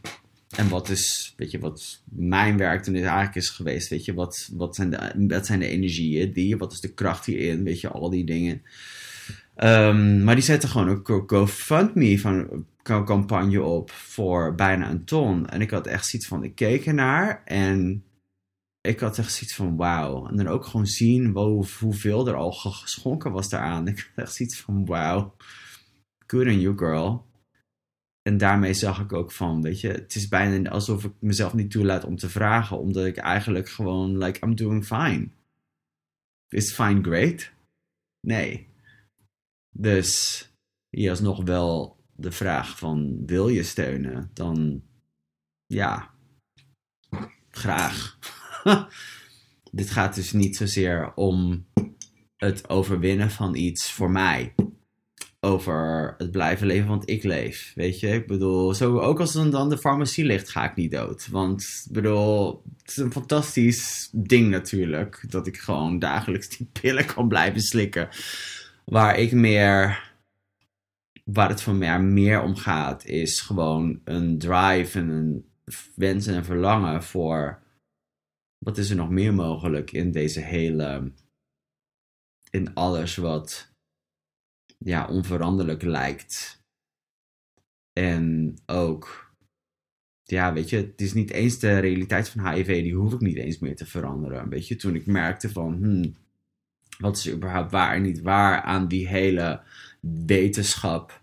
en wat is, weet je, wat mijn werk toen eigenlijk is geweest, weet je, wat, wat, zijn, de, wat zijn de energieën die, wat is de kracht hierin, weet je, al die dingen. Um, maar die zetten gewoon een GoFundMe van campagne op voor bijna een ton. En ik had echt zoiets van, ik keek ernaar en ik had echt zoiets van, wauw. En dan ook gewoon zien hoeveel er al geschonken was daaraan. Ik had echt zoiets van, wauw, good on you girl. En daarmee zag ik ook van, weet je, het is bijna alsof ik mezelf niet toelaat om te vragen, omdat ik eigenlijk gewoon, like, I'm doing fine. Is fine great? Nee. Dus hier is nog wel de vraag van wil je steunen, dan ja, graag. Dit gaat dus niet zozeer om het overwinnen van iets voor mij. Over het blijven leven, want ik leef. Weet je, ik bedoel, zo, ook als dan de farmacie ligt, ga ik niet dood. Want, ik bedoel, het is een fantastisch ding natuurlijk. Dat ik gewoon dagelijks die pillen kan blijven slikken. Waar ik meer waar het voor mij meer om gaat, is gewoon een drive en een wens en een verlangen voor wat is er nog meer mogelijk in deze hele, in alles wat ja, onveranderlijk lijkt. En ook, ja, weet je, het is niet eens de realiteit van HIV, die hoef ik niet eens meer te veranderen. Weet je, toen ik merkte van, hmm, wat is überhaupt waar en niet waar aan die hele wetenschap,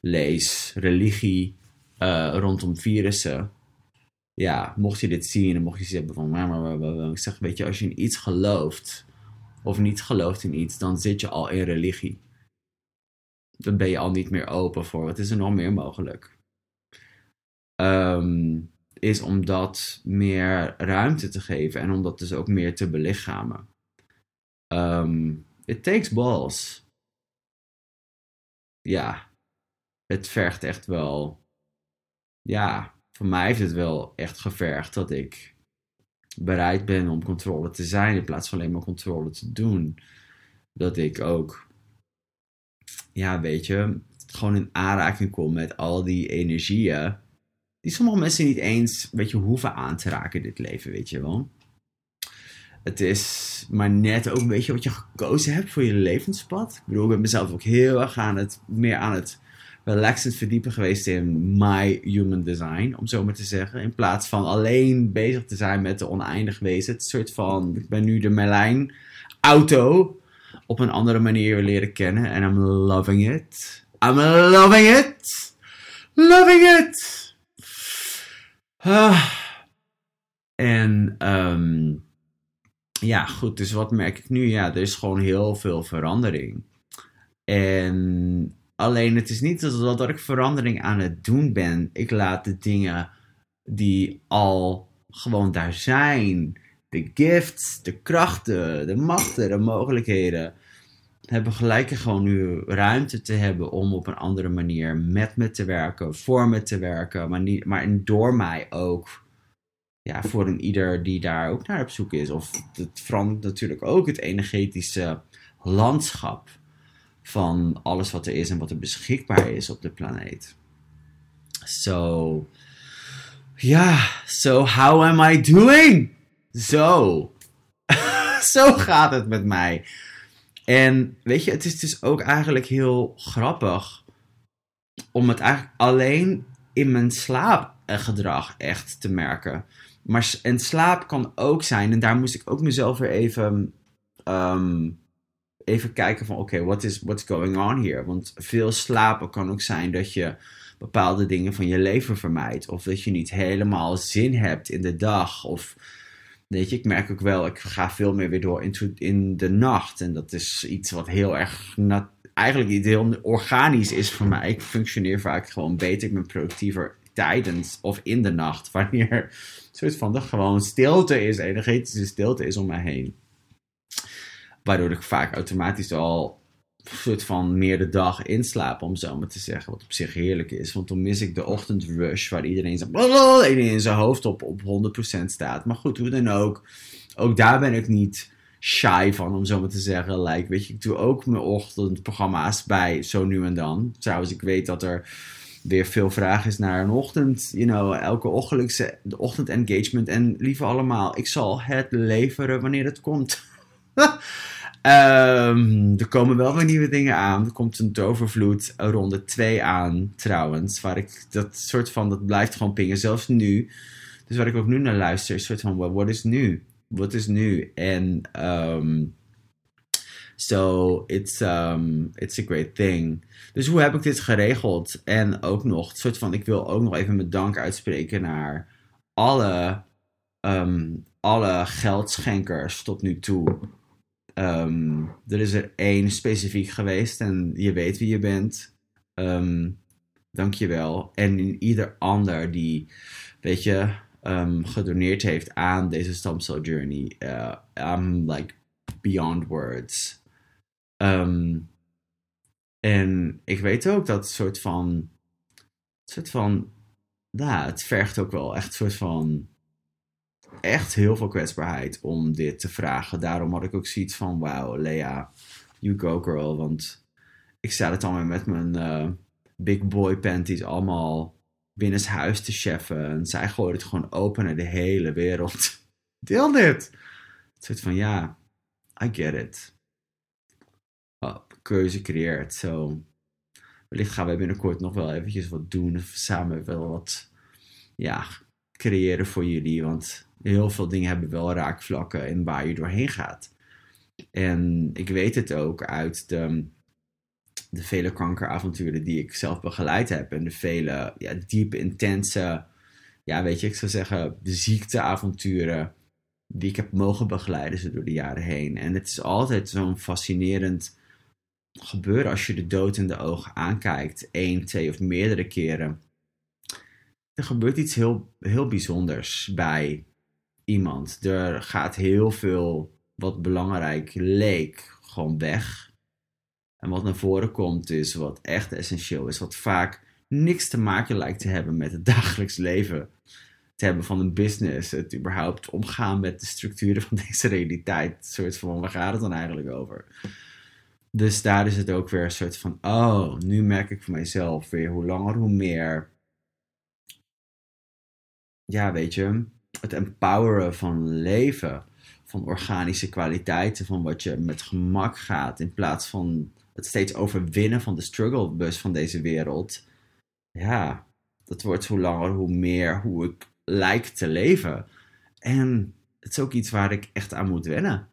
lees, religie uh, rondom virussen. Ja, mocht je dit zien en mocht je zeggen van, maar, maar, maar, ik zeg, weet je, als je in iets gelooft of niet gelooft in iets, dan zit je al in religie. Dan ben je al niet meer open voor wat is er nog meer mogelijk. Um, is om dat meer ruimte te geven en om dat dus ook meer te belichamen. Um, it takes balls ja, het vergt echt wel. Ja, voor mij heeft het wel echt gevergd dat ik bereid ben om controle te zijn in plaats van alleen maar controle te doen. Dat ik ook, ja, weet je, gewoon in aanraking kom met al die energieën. Die sommige mensen niet eens, weet je, hoeven aan te raken in dit leven, weet je wel. Het is maar net ook een beetje wat je gekozen hebt voor je levenspad. Ik bedoel, ik ben mezelf ook heel erg aan het, meer aan het relaxend verdiepen geweest in my human design, om zo maar te zeggen. In plaats van alleen bezig te zijn met de oneindig wezen. Het soort van, ik ben nu de Merlijn auto op een andere manier leren kennen. En I'm loving it. I'm loving it. Loving it. Ah. En um, ja, goed, dus wat merk ik nu? Ja, er is gewoon heel veel verandering. En alleen het is niet dat, dat ik verandering aan het doen ben. Ik laat de dingen die al gewoon daar zijn, de gifts, de krachten, de machten, de mogelijkheden, hebben gelijk gewoon nu ruimte te hebben om op een andere manier met me te werken, voor me te werken, maar, niet, maar door mij ook. Ja, voor een ieder die daar ook naar op zoek is. Of het verandert natuurlijk ook het energetische landschap van alles wat er is en wat er beschikbaar is op de planeet. So, ja, so how am I doing? Zo. Zo gaat het met mij. En weet je, het is dus ook eigenlijk heel grappig om het eigenlijk alleen in mijn slaapgedrag echt te merken. Maar en slaap kan ook zijn, en daar moest ik ook mezelf weer even, ehm, even kijken van oké, what is what's going on here? Want veel slapen kan ook zijn dat je bepaalde dingen van je leven vermijdt. Of dat je niet helemaal zin hebt in de dag. Of Weet je, ik merk ook wel, ik ga veel meer weer door in, in de nacht. En dat is iets wat heel erg, eigenlijk niet heel organisch is voor mij. Ik functioneer vaak gewoon beter, ik ben productiever tijdens of in de nacht. Wanneer een soort van de gewoon stilte is, energetische stilte is om mij heen. Waardoor ik vaak automatisch al soort van meer de dag inslapen, om zo maar te zeggen. Wat op zich heerlijk is. Want dan mis ik de ochtendrush waar iedereen, zo, iedereen in zijn hoofd op, op 100% staat. Maar goed, hoe dan ook. Ook daar ben ik niet shy van, om zo maar te zeggen. Like, weet je, ik doe ook mijn ochtendprogramma's bij, zo nu en dan. Trouwens, ik weet dat er weer veel vraag is naar een ochtend, you know, elke ochtendse, de ochtend engagement. En lieve allemaal, ik zal het leveren wanneer het komt. Um, er komen wel weer nieuwe dingen aan. Er komt een tovervloed ronde 2 aan, trouwens. Waar ik dat soort van, dat blijft gewoon pingen, zelfs nu. Dus waar ik ook nu naar luister, is een soort van, wat is nu? Wat is nu? En, um, so, it's, um, it's a great thing. Dus hoe heb ik dit geregeld? En ook nog, soort van, ik wil ook nog even mijn dank uitspreken naar alle, alle geldschenkers tot nu toe Um, er is er één specifiek geweest en je weet wie je bent. Um, Dank je wel. En in ieder ander die, weet je, um, gedoneerd heeft aan deze stamcell journey. Uh, I'm like beyond words. En ik weet ook dat soort van, soort van, ja, het vergt ook wel echt soort van echt heel veel kwetsbaarheid om dit te vragen. Daarom had ik ook zoiets van: wow, Lea, you go girl. Want ik sta het weer met mijn uh, big boy panties allemaal binnenshuis te cheffen. En zij gooit het gewoon open naar de hele wereld. Deel dit! Het soort van: ja, I get it. Oh, keuze creëert. Zo. Wellicht gaan we binnenkort nog wel eventjes wat doen. Samen wel wat ja, creëren voor jullie. Want heel veel dingen hebben wel raakvlakken in waar je doorheen gaat. En ik weet het ook uit de, de vele kankeravonturen die ik zelf begeleid heb. En de vele ja, diepe, intense, ja, weet je, ik zou zeggen, de ziekteavonturen die ik heb mogen begeleiden door de jaren heen. En het is altijd zo'n fascinerend gebeuren als je de dood in de ogen aankijkt, één, twee of meerdere keren. Er gebeurt iets heel, heel bijzonders bij iemand. Er gaat heel veel wat belangrijk leek gewoon weg. En wat naar voren komt is wat echt essentieel is. Wat vaak niks te maken lijkt te hebben met het dagelijks leven. Te hebben van een business. Het überhaupt omgaan met de structuren van deze realiteit. Een soort van, waar gaat het dan eigenlijk over? Dus daar is het ook weer een soort van, oh, nu merk ik voor mijzelf weer hoe langer hoe meer. Ja, weet je, het empoweren van leven, van organische kwaliteiten, van wat je met gemak gaat, in plaats van het steeds overwinnen van de struggle bus van deze wereld. Ja, dat wordt hoe langer hoe meer hoe ik lijk te leven. En het is ook iets waar ik echt aan moet wennen.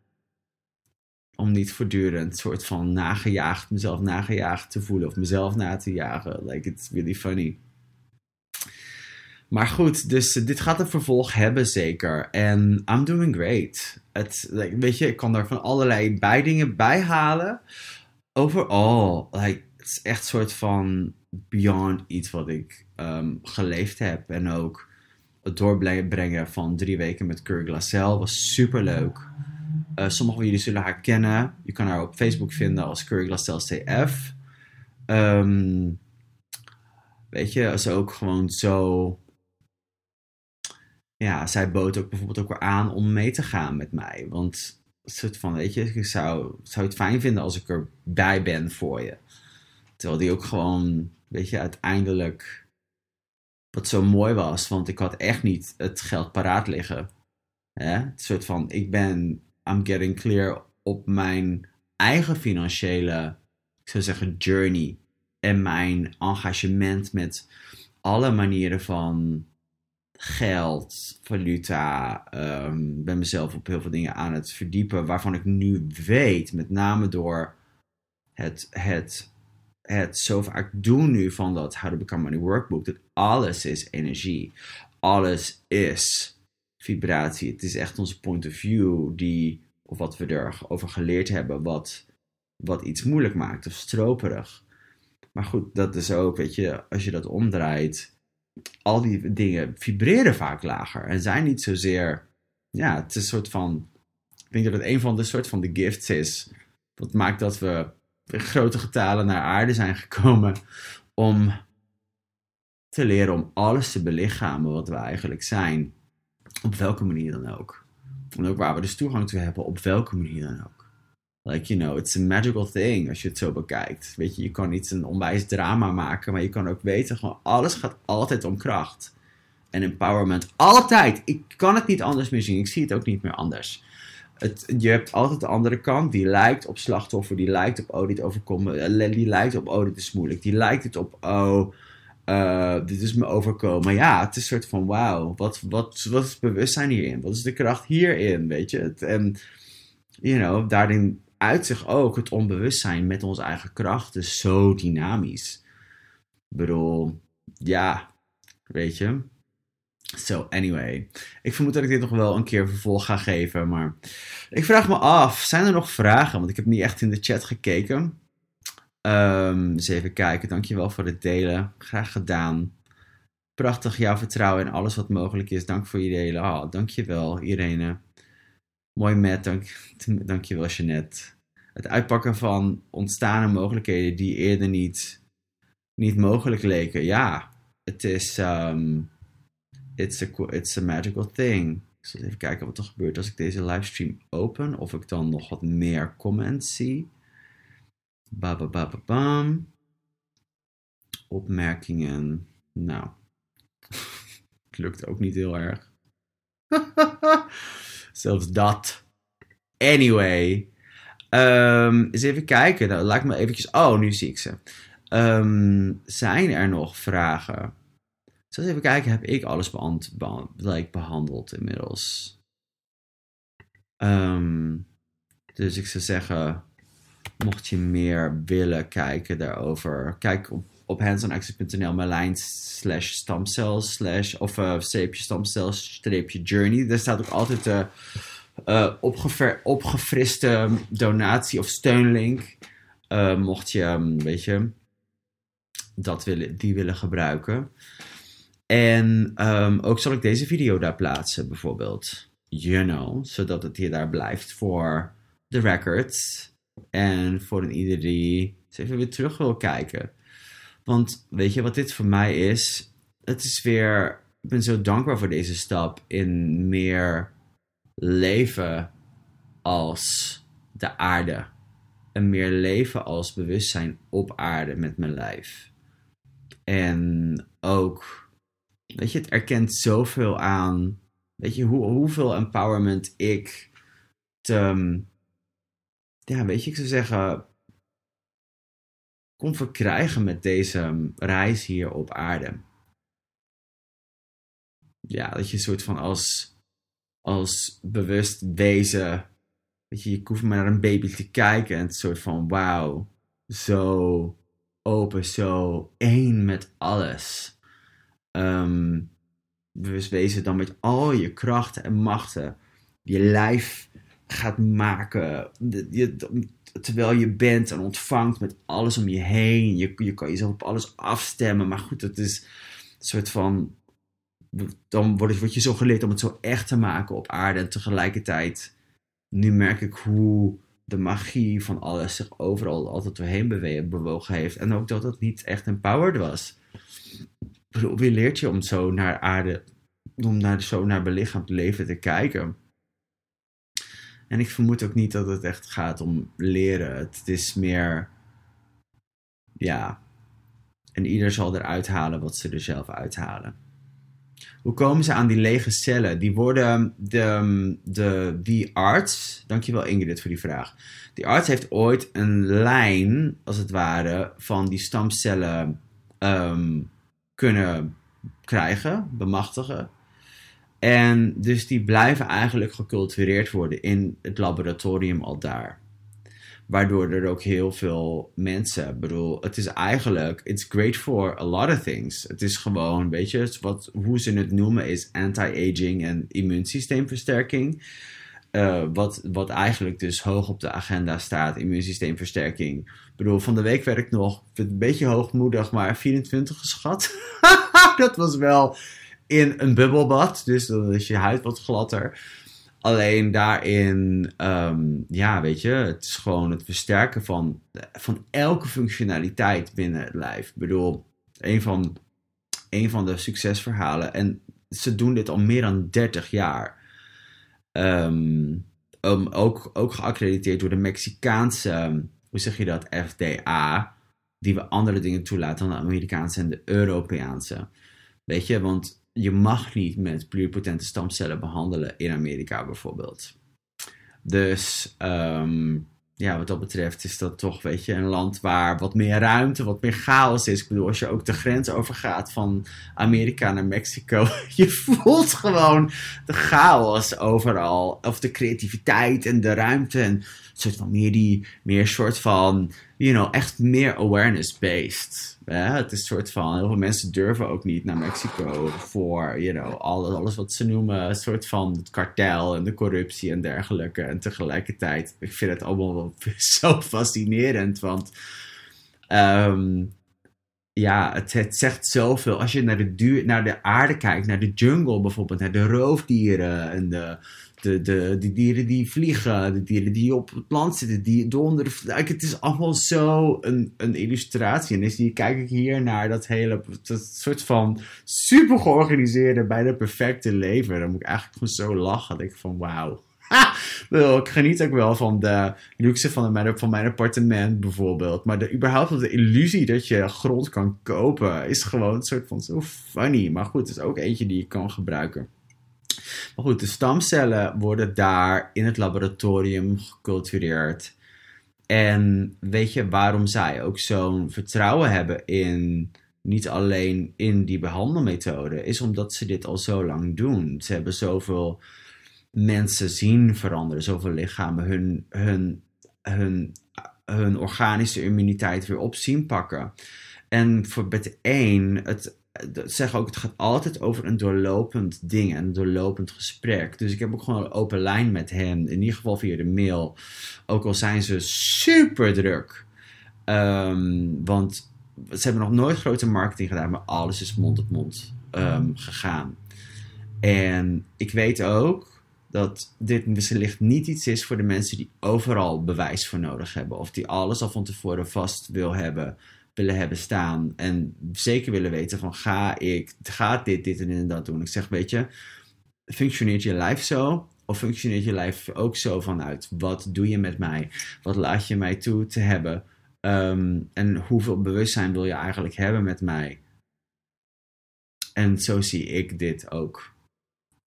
Om niet voortdurend soort van nagejaagd, mezelf nagejaagd te voelen of mezelf na te jagen. Like, it's really funny. Maar goed, dus dit gaat een vervolg hebben zeker. En I'm doing great. Het, like, weet je, ik kan daar van allerlei bijdingen bij halen. Overal, like, het is echt een soort van beyond iets wat ik um, geleefd heb. En ook het doorbrengen van drie weken met Curry Glassell was super leuk. Uh, sommigen van jullie zullen haar kennen. Je kan haar op Facebook vinden als Curry Glassell CF. Um, weet je, is ook gewoon zo. Ja, zij bood ook bijvoorbeeld ook weer aan om mee te gaan met mij. Want soort van, weet je, ik zou, zou het fijn vinden als ik erbij ben voor je. Terwijl die ook gewoon, weet je, uiteindelijk. Wat zo mooi was, want ik had echt niet het geld paraat liggen. Hè? Het soort van, ik ben, I'm getting clear op mijn eigen financiële, ik zou zeggen, journey. En mijn engagement met alle manieren van geld, valuta. Um, ben mezelf op heel veel dingen aan het verdiepen. Waarvan ik nu weet, met name door het, het, het zo vaak doen nu van dat How to Become Money Workbook. Dat alles is energie. Alles is vibratie. Het is echt onze point of view die, of wat we erover geleerd hebben, wat, wat iets moeilijk maakt of stroperig. Maar goed, dat is ook, weet je, als je dat omdraait, al die dingen vibreren vaak lager en zijn niet zozeer, ja, het is een soort van, ik denk dat het een van de soort van de gifts is. Wat maakt dat we in grote getalen naar aarde zijn gekomen om te leren om alles te belichamen wat we eigenlijk zijn. Op welke manier dan ook. En ook waar we dus toegang toe hebben, op welke manier dan ook. Like, you know, it's a magical thing als je het zo bekijkt. Weet je, je kan niet een onwijs drama maken, maar je kan ook weten, gewoon alles gaat altijd om kracht. En empowerment. Altijd! Ik kan het niet anders meer zien. Ik zie het ook niet meer anders. Het, je hebt altijd de andere kant. Die lijkt op slachtoffer. Die lijkt op, oh, dit overkomen. Eh, die lijkt op, oh, dit is moeilijk. Die lijkt het op, oh, uh, dit is me overkomen. Maar ja, het is een soort van, wauw. Wat, wat, wat is bewustzijn hierin? Wat is de kracht hierin? Weet je? Het, en, you know, daarin uit zich ook het onbewustzijn met onze eigen krachten zo dynamisch. Ik bedoel, ja, weet je. So, anyway. Ik vermoed dat ik dit nog wel een keer vervolg ga geven. Maar ik vraag me af, zijn er nog vragen? Want ik heb niet echt in de chat gekeken. Um, eens even kijken. Dankjewel voor het delen. Graag gedaan. Prachtig jouw vertrouwen in alles wat mogelijk is. Dank voor je delen. Oh, dankjewel Irene. Mooi met, dank, dankjewel Jeanette. Het uitpakken van ontstane mogelijkheden die eerder niet, niet mogelijk leken. Ja, het is um, it's, a, it's a magical thing. Ik zal even kijken wat er gebeurt als ik deze livestream open. Of ik dan nog wat meer comments zie. Babababam. Opmerkingen. Nou, het lukt ook niet heel erg. Zelfs dat. Anyway. Um, eens even kijken. Nou, laat ik me eventjes... Oh, nu zie ik ze. Um, zijn er nog vragen? Zal even kijken. Heb ik alles beant, behandeld inmiddels? Um, dus ik zou zeggen... Mocht je meer willen kijken daarover... Kijk op, op handsonactions.nl mijn slash stamcells slash... Of uh, streepje stamcells streepje journey. Daar staat ook altijd... de uh, opgefriste donatie of steunlink. Uh, mocht je, um, weet je, dat willen, die willen gebruiken. En um, ook zal ik deze video daar plaatsen, bijvoorbeeld. You know, zodat het hier daar blijft voor de records. En voor een ieder die even weer terug wil kijken. Want weet je wat dit voor mij is? Het is weer. Ik ben zo dankbaar voor deze stap in meer leven als de aarde. En meer leven als bewustzijn op aarde met mijn lijf. En ook, weet je, het erkent zoveel aan. Weet je, hoe, hoeveel empowerment ik te, ja, weet je, ik zou zeggen, kon verkrijgen met deze reis hier op aarde. Ja, dat je een soort van als als bewust wezen. Weet je, je hoeft maar naar een baby te kijken en het soort van wauw, zo open, zo één met alles. Um, bewust wezen dan met al je krachten en machten je lijf gaat maken. Terwijl je bent en ontvangt met alles om je heen. Je, je kan jezelf op alles afstemmen. Maar goed, het is een soort van. Dan word, word je zo geleerd om het zo echt te maken op aarde. En tegelijkertijd, nu merk ik hoe de magie van alles zich overal altijd doorheen bewogen heeft. En ook dat het niet echt empowered was. Wie leert je om zo naar aarde, om naar, zo naar belichaamd leven te kijken? En ik vermoed ook niet dat het echt gaat om leren. Het is meer, ja, en ieder zal eruit halen wat ze er zelf uithalen. Hoe komen ze aan die lege cellen? Die worden, de, de, die arts, dankjewel Ingrid voor die vraag. Die arts heeft ooit een lijn, als het ware, van die stamcellen ehm, kunnen krijgen, bemachtigen. En dus die blijven eigenlijk gecultureerd worden in het laboratorium al daar. Waardoor er ook heel veel mensen, bedoel, het is eigenlijk, it's great for a lot of things. Het is gewoon, weet je, wat, hoe ze het noemen is anti-aging en immuunsysteemversterking. Uh, wat, wat eigenlijk dus hoog op de agenda staat, immuunsysteemversterking. Ik bedoel, van de week werd ik nog, een beetje hoogmoedig, maar 24 geschat. dat was wel in een bubbelbad. Dus dan is je huid wat gladder. Alleen daarin, ehm, ja, weet je, het is gewoon het versterken van, van elke functionaliteit binnen het lijf. Ik bedoel, een van, een van de succesverhalen. En ze doen dit al meer dan 30 jaar. Um, ook, ook geaccrediteerd door de Mexicaanse, hoe zeg je dat, FDA. Die we andere dingen toelaten dan de Amerikaanse en de Europese. Weet je, want je mag niet met pluripotente stamcellen behandelen in Amerika bijvoorbeeld. Dus ehm, ja, wat dat betreft is dat toch, weet je, een land waar wat meer ruimte, wat meer chaos is. Ik bedoel, als je ook de grens overgaat van Amerika naar Mexico, je voelt gewoon de chaos overal. Of de creativiteit en de ruimte en een soort van meer die, meer soort van, you know, echt meer awareness-based. Het is een soort van, heel veel mensen durven ook niet naar Mexico voor, you know, alles, alles wat ze noemen, een soort van het kartel en de corruptie en dergelijke. En tegelijkertijd, ik vind het allemaal wel zo fascinerend, want ehm, ja, het, het, zegt zoveel. Als je naar de, duur, naar de aarde kijkt, naar de jungle bijvoorbeeld, naar de roofdieren en de, de, de, de dieren die vliegen, de dieren die op het land zitten, die donder. Het is allemaal zo een, een illustratie. En dus kijk ik hier naar dat hele dat soort van super georganiseerde, bijna perfecte leven. Dan moet ik eigenlijk gewoon zo lachen. Dat ik van wauw. ik geniet ook wel van de luxe van, mijn, van mijn appartement bijvoorbeeld. Maar de, überhaupt de illusie dat je grond kan kopen is gewoon een soort van zo funny. Maar goed, het is ook eentje die je kan gebruiken. Maar goed, de stamcellen worden daar in het laboratorium gecultureerd. En weet je waarom zij ook zo'n vertrouwen hebben in niet alleen in die behandelmethode, is omdat ze dit al zo lang doen. Ze hebben zoveel mensen zien veranderen, zoveel lichamen hun, hun, hun, hun organische immuniteit weer op zien pakken. En voor bet 1, het, zeg ook, het gaat altijd over een doorlopend ding, een doorlopend gesprek. Dus ik heb ook gewoon een open lijn met hen, in ieder geval via de mail. Ook al zijn ze super druk. Ehm, want ze hebben nog nooit grote marketing gedaan, maar alles is mond op mond ehm, gegaan. En ik weet ook dat dit wellicht niet iets is voor de mensen die overal bewijs voor nodig hebben. Of die alles al van tevoren vast wil hebben willen hebben staan. En zeker willen weten van ga ik, gaat dit, dit en dat doen. Ik zeg, weet je, functioneert je lijf zo? Of functioneert je lijf ook zo vanuit? Wat doe je met mij? Wat laat je mij toe te hebben? Ehm, en hoeveel bewustzijn wil je eigenlijk hebben met mij? En zo zie ik dit ook.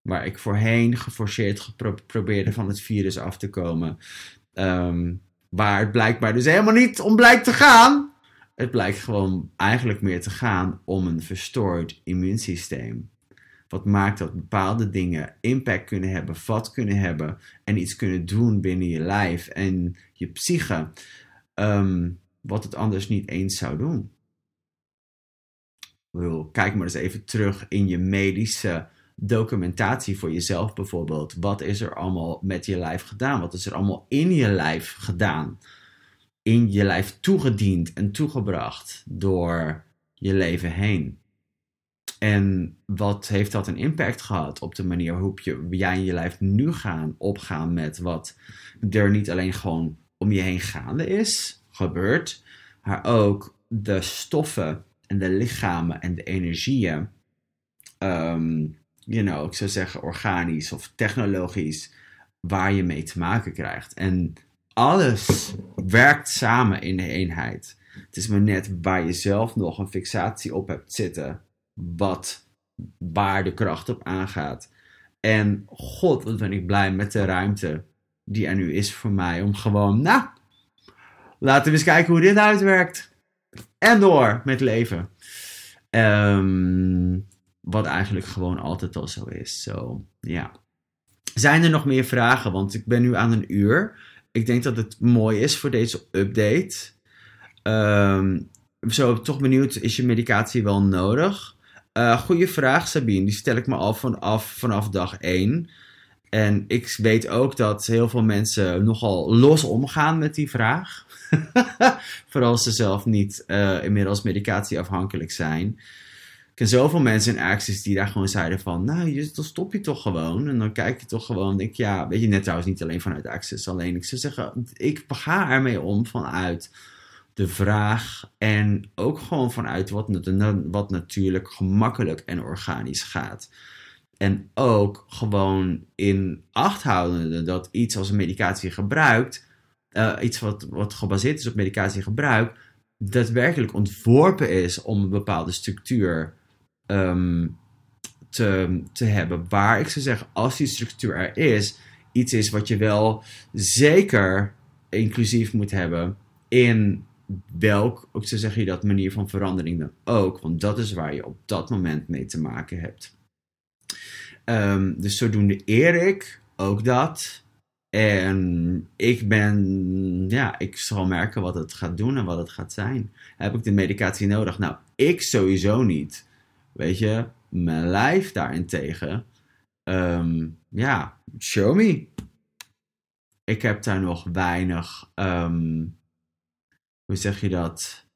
Waar ik voorheen geforceerd geprobeerde van het virus af te komen. Um, waar het blijkbaar dus helemaal niet om blijkt te gaan. Het blijkt gewoon eigenlijk meer te gaan om een verstoord immuunsysteem. Wat maakt dat bepaalde dingen impact kunnen hebben, vat kunnen hebben en iets kunnen doen binnen je lijf en je psyche, um, wat het anders niet eens zou doen. kijk maar eens even terug in je medische documentatie voor jezelf bijvoorbeeld. Wat is er allemaal met je lijf gedaan? Wat is er allemaal in je lijf gedaan? In je lijf toegediend en toegebracht door je leven heen. En wat heeft dat een impact gehad op de manier waarop je, jij in je lijf nu gaan opgaan met wat er niet alleen gewoon om je heen gaande is, gebeurt, maar ook de stoffen en de lichamen en de energieën, um, you know, ik zou zeggen organisch of technologisch, waar je mee te maken krijgt. En alles werkt samen in de eenheid. Het is maar net waar je zelf nog een fixatie op hebt zitten, wat, waar de kracht op aangaat. En god, wat ben ik blij met de ruimte die er nu is voor mij om gewoon, nou, laten we eens kijken hoe dit uitwerkt. En door met leven. Um, wat eigenlijk gewoon altijd al zo is. Zo, ja. Zijn er nog meer vragen? Want ik ben nu aan een uur. Ik denk dat het mooi is voor deze update. Um, zo, toch benieuwd, is je medicatie wel nodig? Uh, goeie vraag, Sabine. Die stel ik me al vanaf, vanaf dag 1. En ik weet ook dat heel veel mensen nogal los omgaan met die vraag. Vooral als ze zelf niet uh, inmiddels medicatieafhankelijk zijn. Ken zoveel mensen in Access die daar gewoon zeiden van, nou, dan stop je toch gewoon. En dan kijk je toch gewoon, denk ja, weet je, net trouwens niet alleen vanuit Access. Alleen, ik zou zeggen, ik ga ermee om vanuit de vraag en ook gewoon vanuit wat, wat natuurlijk gemakkelijk en organisch gaat. En ook gewoon in acht houdende dat iets als een medicatie gebruikt, uh, iets wat, wat gebaseerd is op medicatiegebruik, daadwerkelijk ontworpen is om een bepaalde structuur um, te, te hebben. Waar ik zou zeggen, als die structuur er is, iets is wat je wel zeker inclusief moet hebben in welk, ook zo zeg je dat, manier van verandering dan ook. Want dat is waar je op dat moment mee te maken hebt. Um, dus zodoende eer ik ook dat. En ik ben, ja, ik zal merken wat het gaat doen en wat het gaat zijn. Heb ik de medicatie nodig? Nou, ik sowieso niet. Weet je, mijn lijf daarentegen. Um, ja, show me. Ik heb daar nog weinig, um, hoe zeg je dat?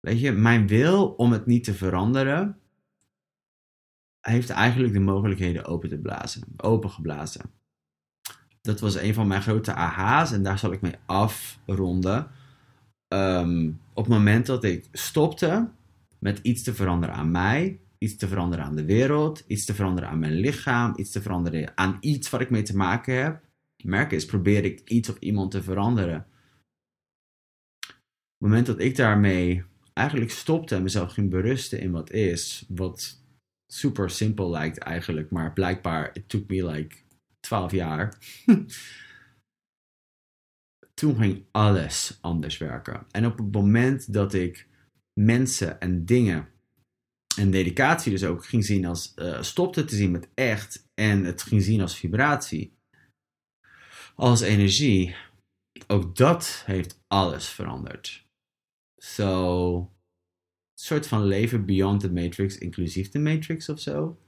Weet je, mijn wil om het niet te veranderen, heeft eigenlijk de mogelijkheden open te blazen, opengeblazen. Dat was een van mijn grote aha's en daar zal ik mee afronden. Um, op het moment dat ik stopte met iets te veranderen aan mij, iets te veranderen aan de wereld, iets te veranderen aan mijn lichaam, iets te veranderen aan iets waar ik mee te maken heb. Merk eens, probeer ik iets of iemand te veranderen. Op het moment dat ik daarmee eigenlijk stopte en mezelf ging berusten in wat is, wat super simpel lijkt eigenlijk, maar blijkbaar, it took me like 12 jaar. Toen ging alles anders werken. En op het moment dat ik mensen en dingen en dedicatie dus ook ging zien als uh, stopte te zien met echt en het ging zien als vibratie, als energie, ook dat heeft alles veranderd. Zo, so, een soort van leven beyond the matrix, inclusief de matrix of zo.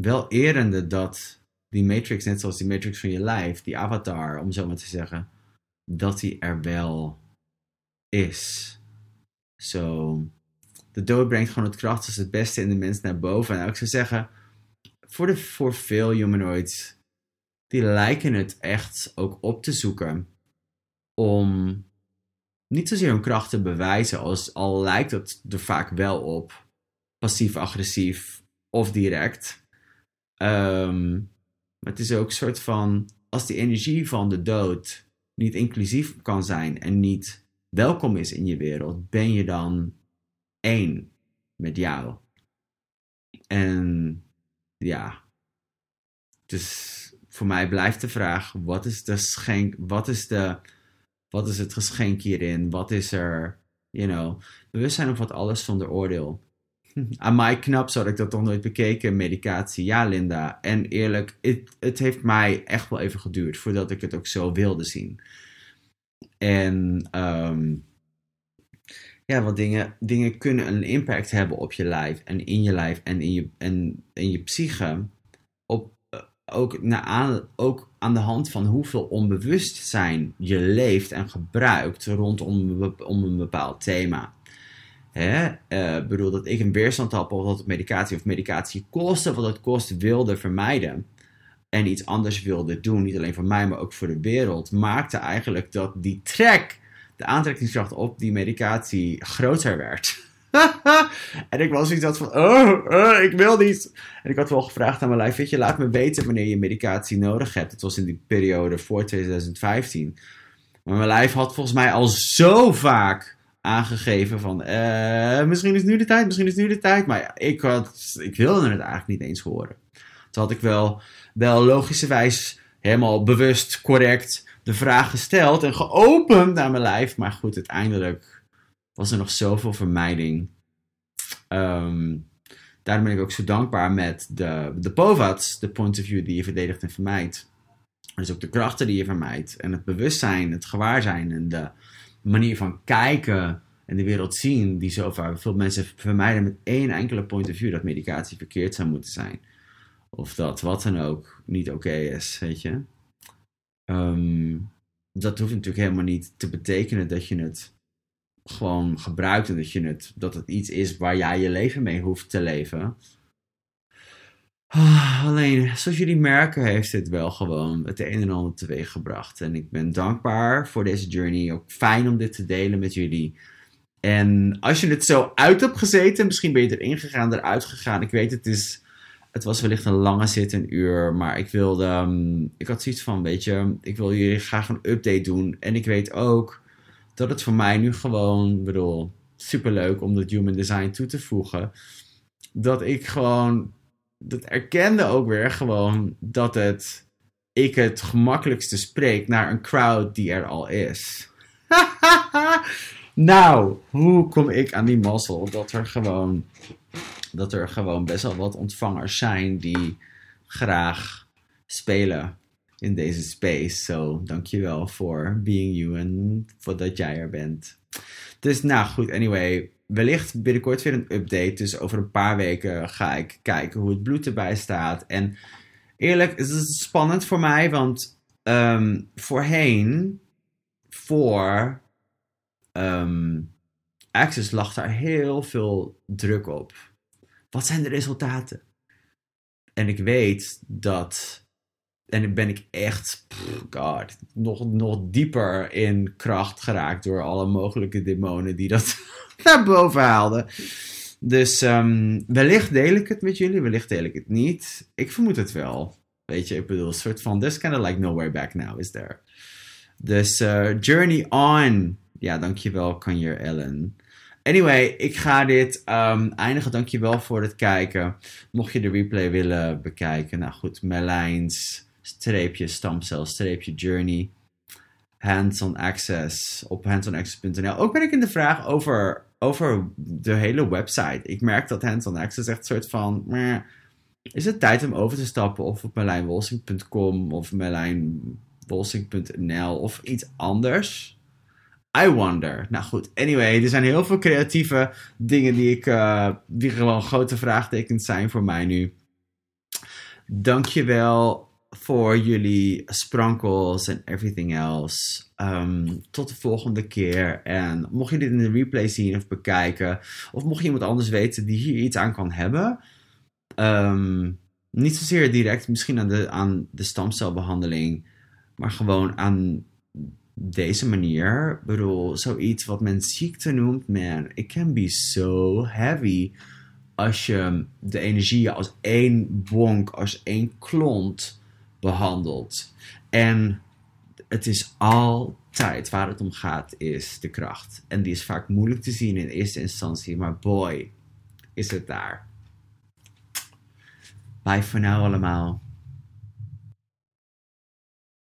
Wel erende dat die matrix, net zoals die matrix van je lijf, die avatar, om zo maar te zeggen, dat die er wel is. Zo, de dood brengt gewoon het krachtigste, het beste in de mens naar boven. En ik zou zeggen, voor, de, voor veel humanoids, die lijken het echt ook op te zoeken om niet zozeer hun kracht te bewijzen, als, al lijkt het er vaak wel op, passief-agressief of direct. Um, maar het is ook een soort van, als die energie van de dood niet inclusief kan zijn en niet welkom is in je wereld, ben je dan één met jou. En ja, dus voor mij blijft de vraag: wat is, de schenk, wat is, de, wat is het geschenk hierin? Wat is er, you know, bewustzijn wat alles zonder oordeel. Aan mij knap, zo had ik dat toch nooit bekeken, medicatie. Ja, Linda. En eerlijk, het, het heeft mij echt wel even geduurd voordat ik het ook zo wilde zien. En um, ja, wat dingen, dingen kunnen een impact hebben op je lijf en in je lijf en in je, en in je psyche. Op, eh, ook, naar aan, ook aan de hand van hoeveel onbewustzijn je leeft en gebruikt rondom om een bepaald thema. Hè? Uh, bedoel dat ik een weerstand had of dat medicatie of medicatie kostte, wat het kost wilde vermijden. En iets anders wilde doen, niet alleen voor mij, maar ook voor de wereld. Maakte eigenlijk dat die trek, de aantrekkingskracht op die medicatie groter werd. en ik was zoiets van, oh, oh, ik wil niet. En ik had wel gevraagd aan mijn lijf, weet je, laat me weten wanneer je medicatie nodig hebt. Het was in die periode voor 2015. Maar mijn lijf had volgens mij al zo vaak aangegeven van, uh, misschien is nu de tijd, misschien is nu de tijd. Maar ik, had, ik wilde het eigenlijk niet eens horen. Toen had ik wel, wel logischerwijs helemaal bewust, correct de vraag gesteld en geopend naar mijn lijf. Maar goed, uiteindelijk was er nog zoveel vermijding. Um, daarom ben ik ook zo dankbaar met de, de POVATs, de point of view die je verdedigt en vermijdt. Dus ook de krachten die je vermijdt. En het bewustzijn, het gewaarzijn en de manier van kijken en de wereld zien, die zo veel mensen vermijden met één enkele point of view dat medicatie verkeerd zou moeten zijn. Of dat wat dan ook niet oké is, weet je. Ehm, dat hoeft natuurlijk helemaal niet te betekenen dat je het gewoon gebruikt en dat, je het, dat het iets is waar jij je leven mee hoeft te leven. Ah, alleen, zoals jullie merken, heeft dit wel gewoon het een en ander teweeg gebracht. En ik ben dankbaar voor deze journey. Ook fijn om dit te delen met jullie. En als je het zo uit hebt gezeten, misschien ben je erin gegaan, eruit gegaan. Ik weet, het, is, het was wellicht een lange zit, een uur. Maar ik wilde, um, ik had zoiets van, weet je, ik wil jullie graag een update doen. En ik weet ook dat het voor mij nu gewoon, bedoel, superleuk om dat human design toe te voegen. Dat ik gewoon dat erkende ook weer gewoon dat het, ik het gemakkelijkste spreek naar een crowd die er al is. nou, hoe kom ik aan die mazzel dat er gewoon, dat er gewoon best wel wat ontvangers zijn die graag spelen in deze space. So, dankjewel voor being you en voor dat jij er bent. Dus nou goed, anyway, wellicht binnenkort weer een update. Dus over een paar weken ga ik kijken hoe het bloed erbij staat. En eerlijk, het is spannend voor mij, want um, voorheen, voor um, Access lag daar heel veel druk op. Wat zijn de resultaten? En ik weet dat. En ben ik echt, god, nog, nog dieper in kracht geraakt door alle mogelijke demonen die dat naar boven haalde. Dus um, wellicht deel ik het met jullie, wellicht deel ik het niet. Ik vermoed het wel. Weet je, ik bedoel, een soort van, there's kind of like nowhere back now, is there? Dus uh, Journey On. Ja, dankjewel, Kanjer Ellen. Anyway, ik ga dit um, eindigen. Dankjewel voor het kijken. Mocht je de replay willen bekijken. Nou goed, Merlijns, streepje, stamcel, streepje, journey. Hands-on access op handsonaccess.nl. Ook ben ik in de vraag over over de hele website. Ik merk dat Hands-on Access echt een soort van... Is het tijd om over te stappen of op merlijnwolsing.com of merlijnwolsing.nl of iets anders? I wonder. Nou goed, anyway, er zijn heel veel creatieve dingen die, ik, uh, die gewoon grote vraagtekens zijn voor mij nu. Dankjewel voor jullie sprankels en everything else. Um, tot de volgende keer. En mocht je dit in de replay zien of bekijken, of mocht je iemand anders weten die hier iets aan kan hebben, um, niet zozeer direct misschien aan de, aan de stamcelbehandeling, maar gewoon aan deze manier. Bedoel, zoiets wat men ziekte noemt, man, it can be so heavy als je de energie als één bonk, als één klont behandeld. En het is altijd waar het om gaat, is de kracht. En die is vaak moeilijk te zien in eerste instantie, maar boy, is het daar. Bye voor nu allemaal.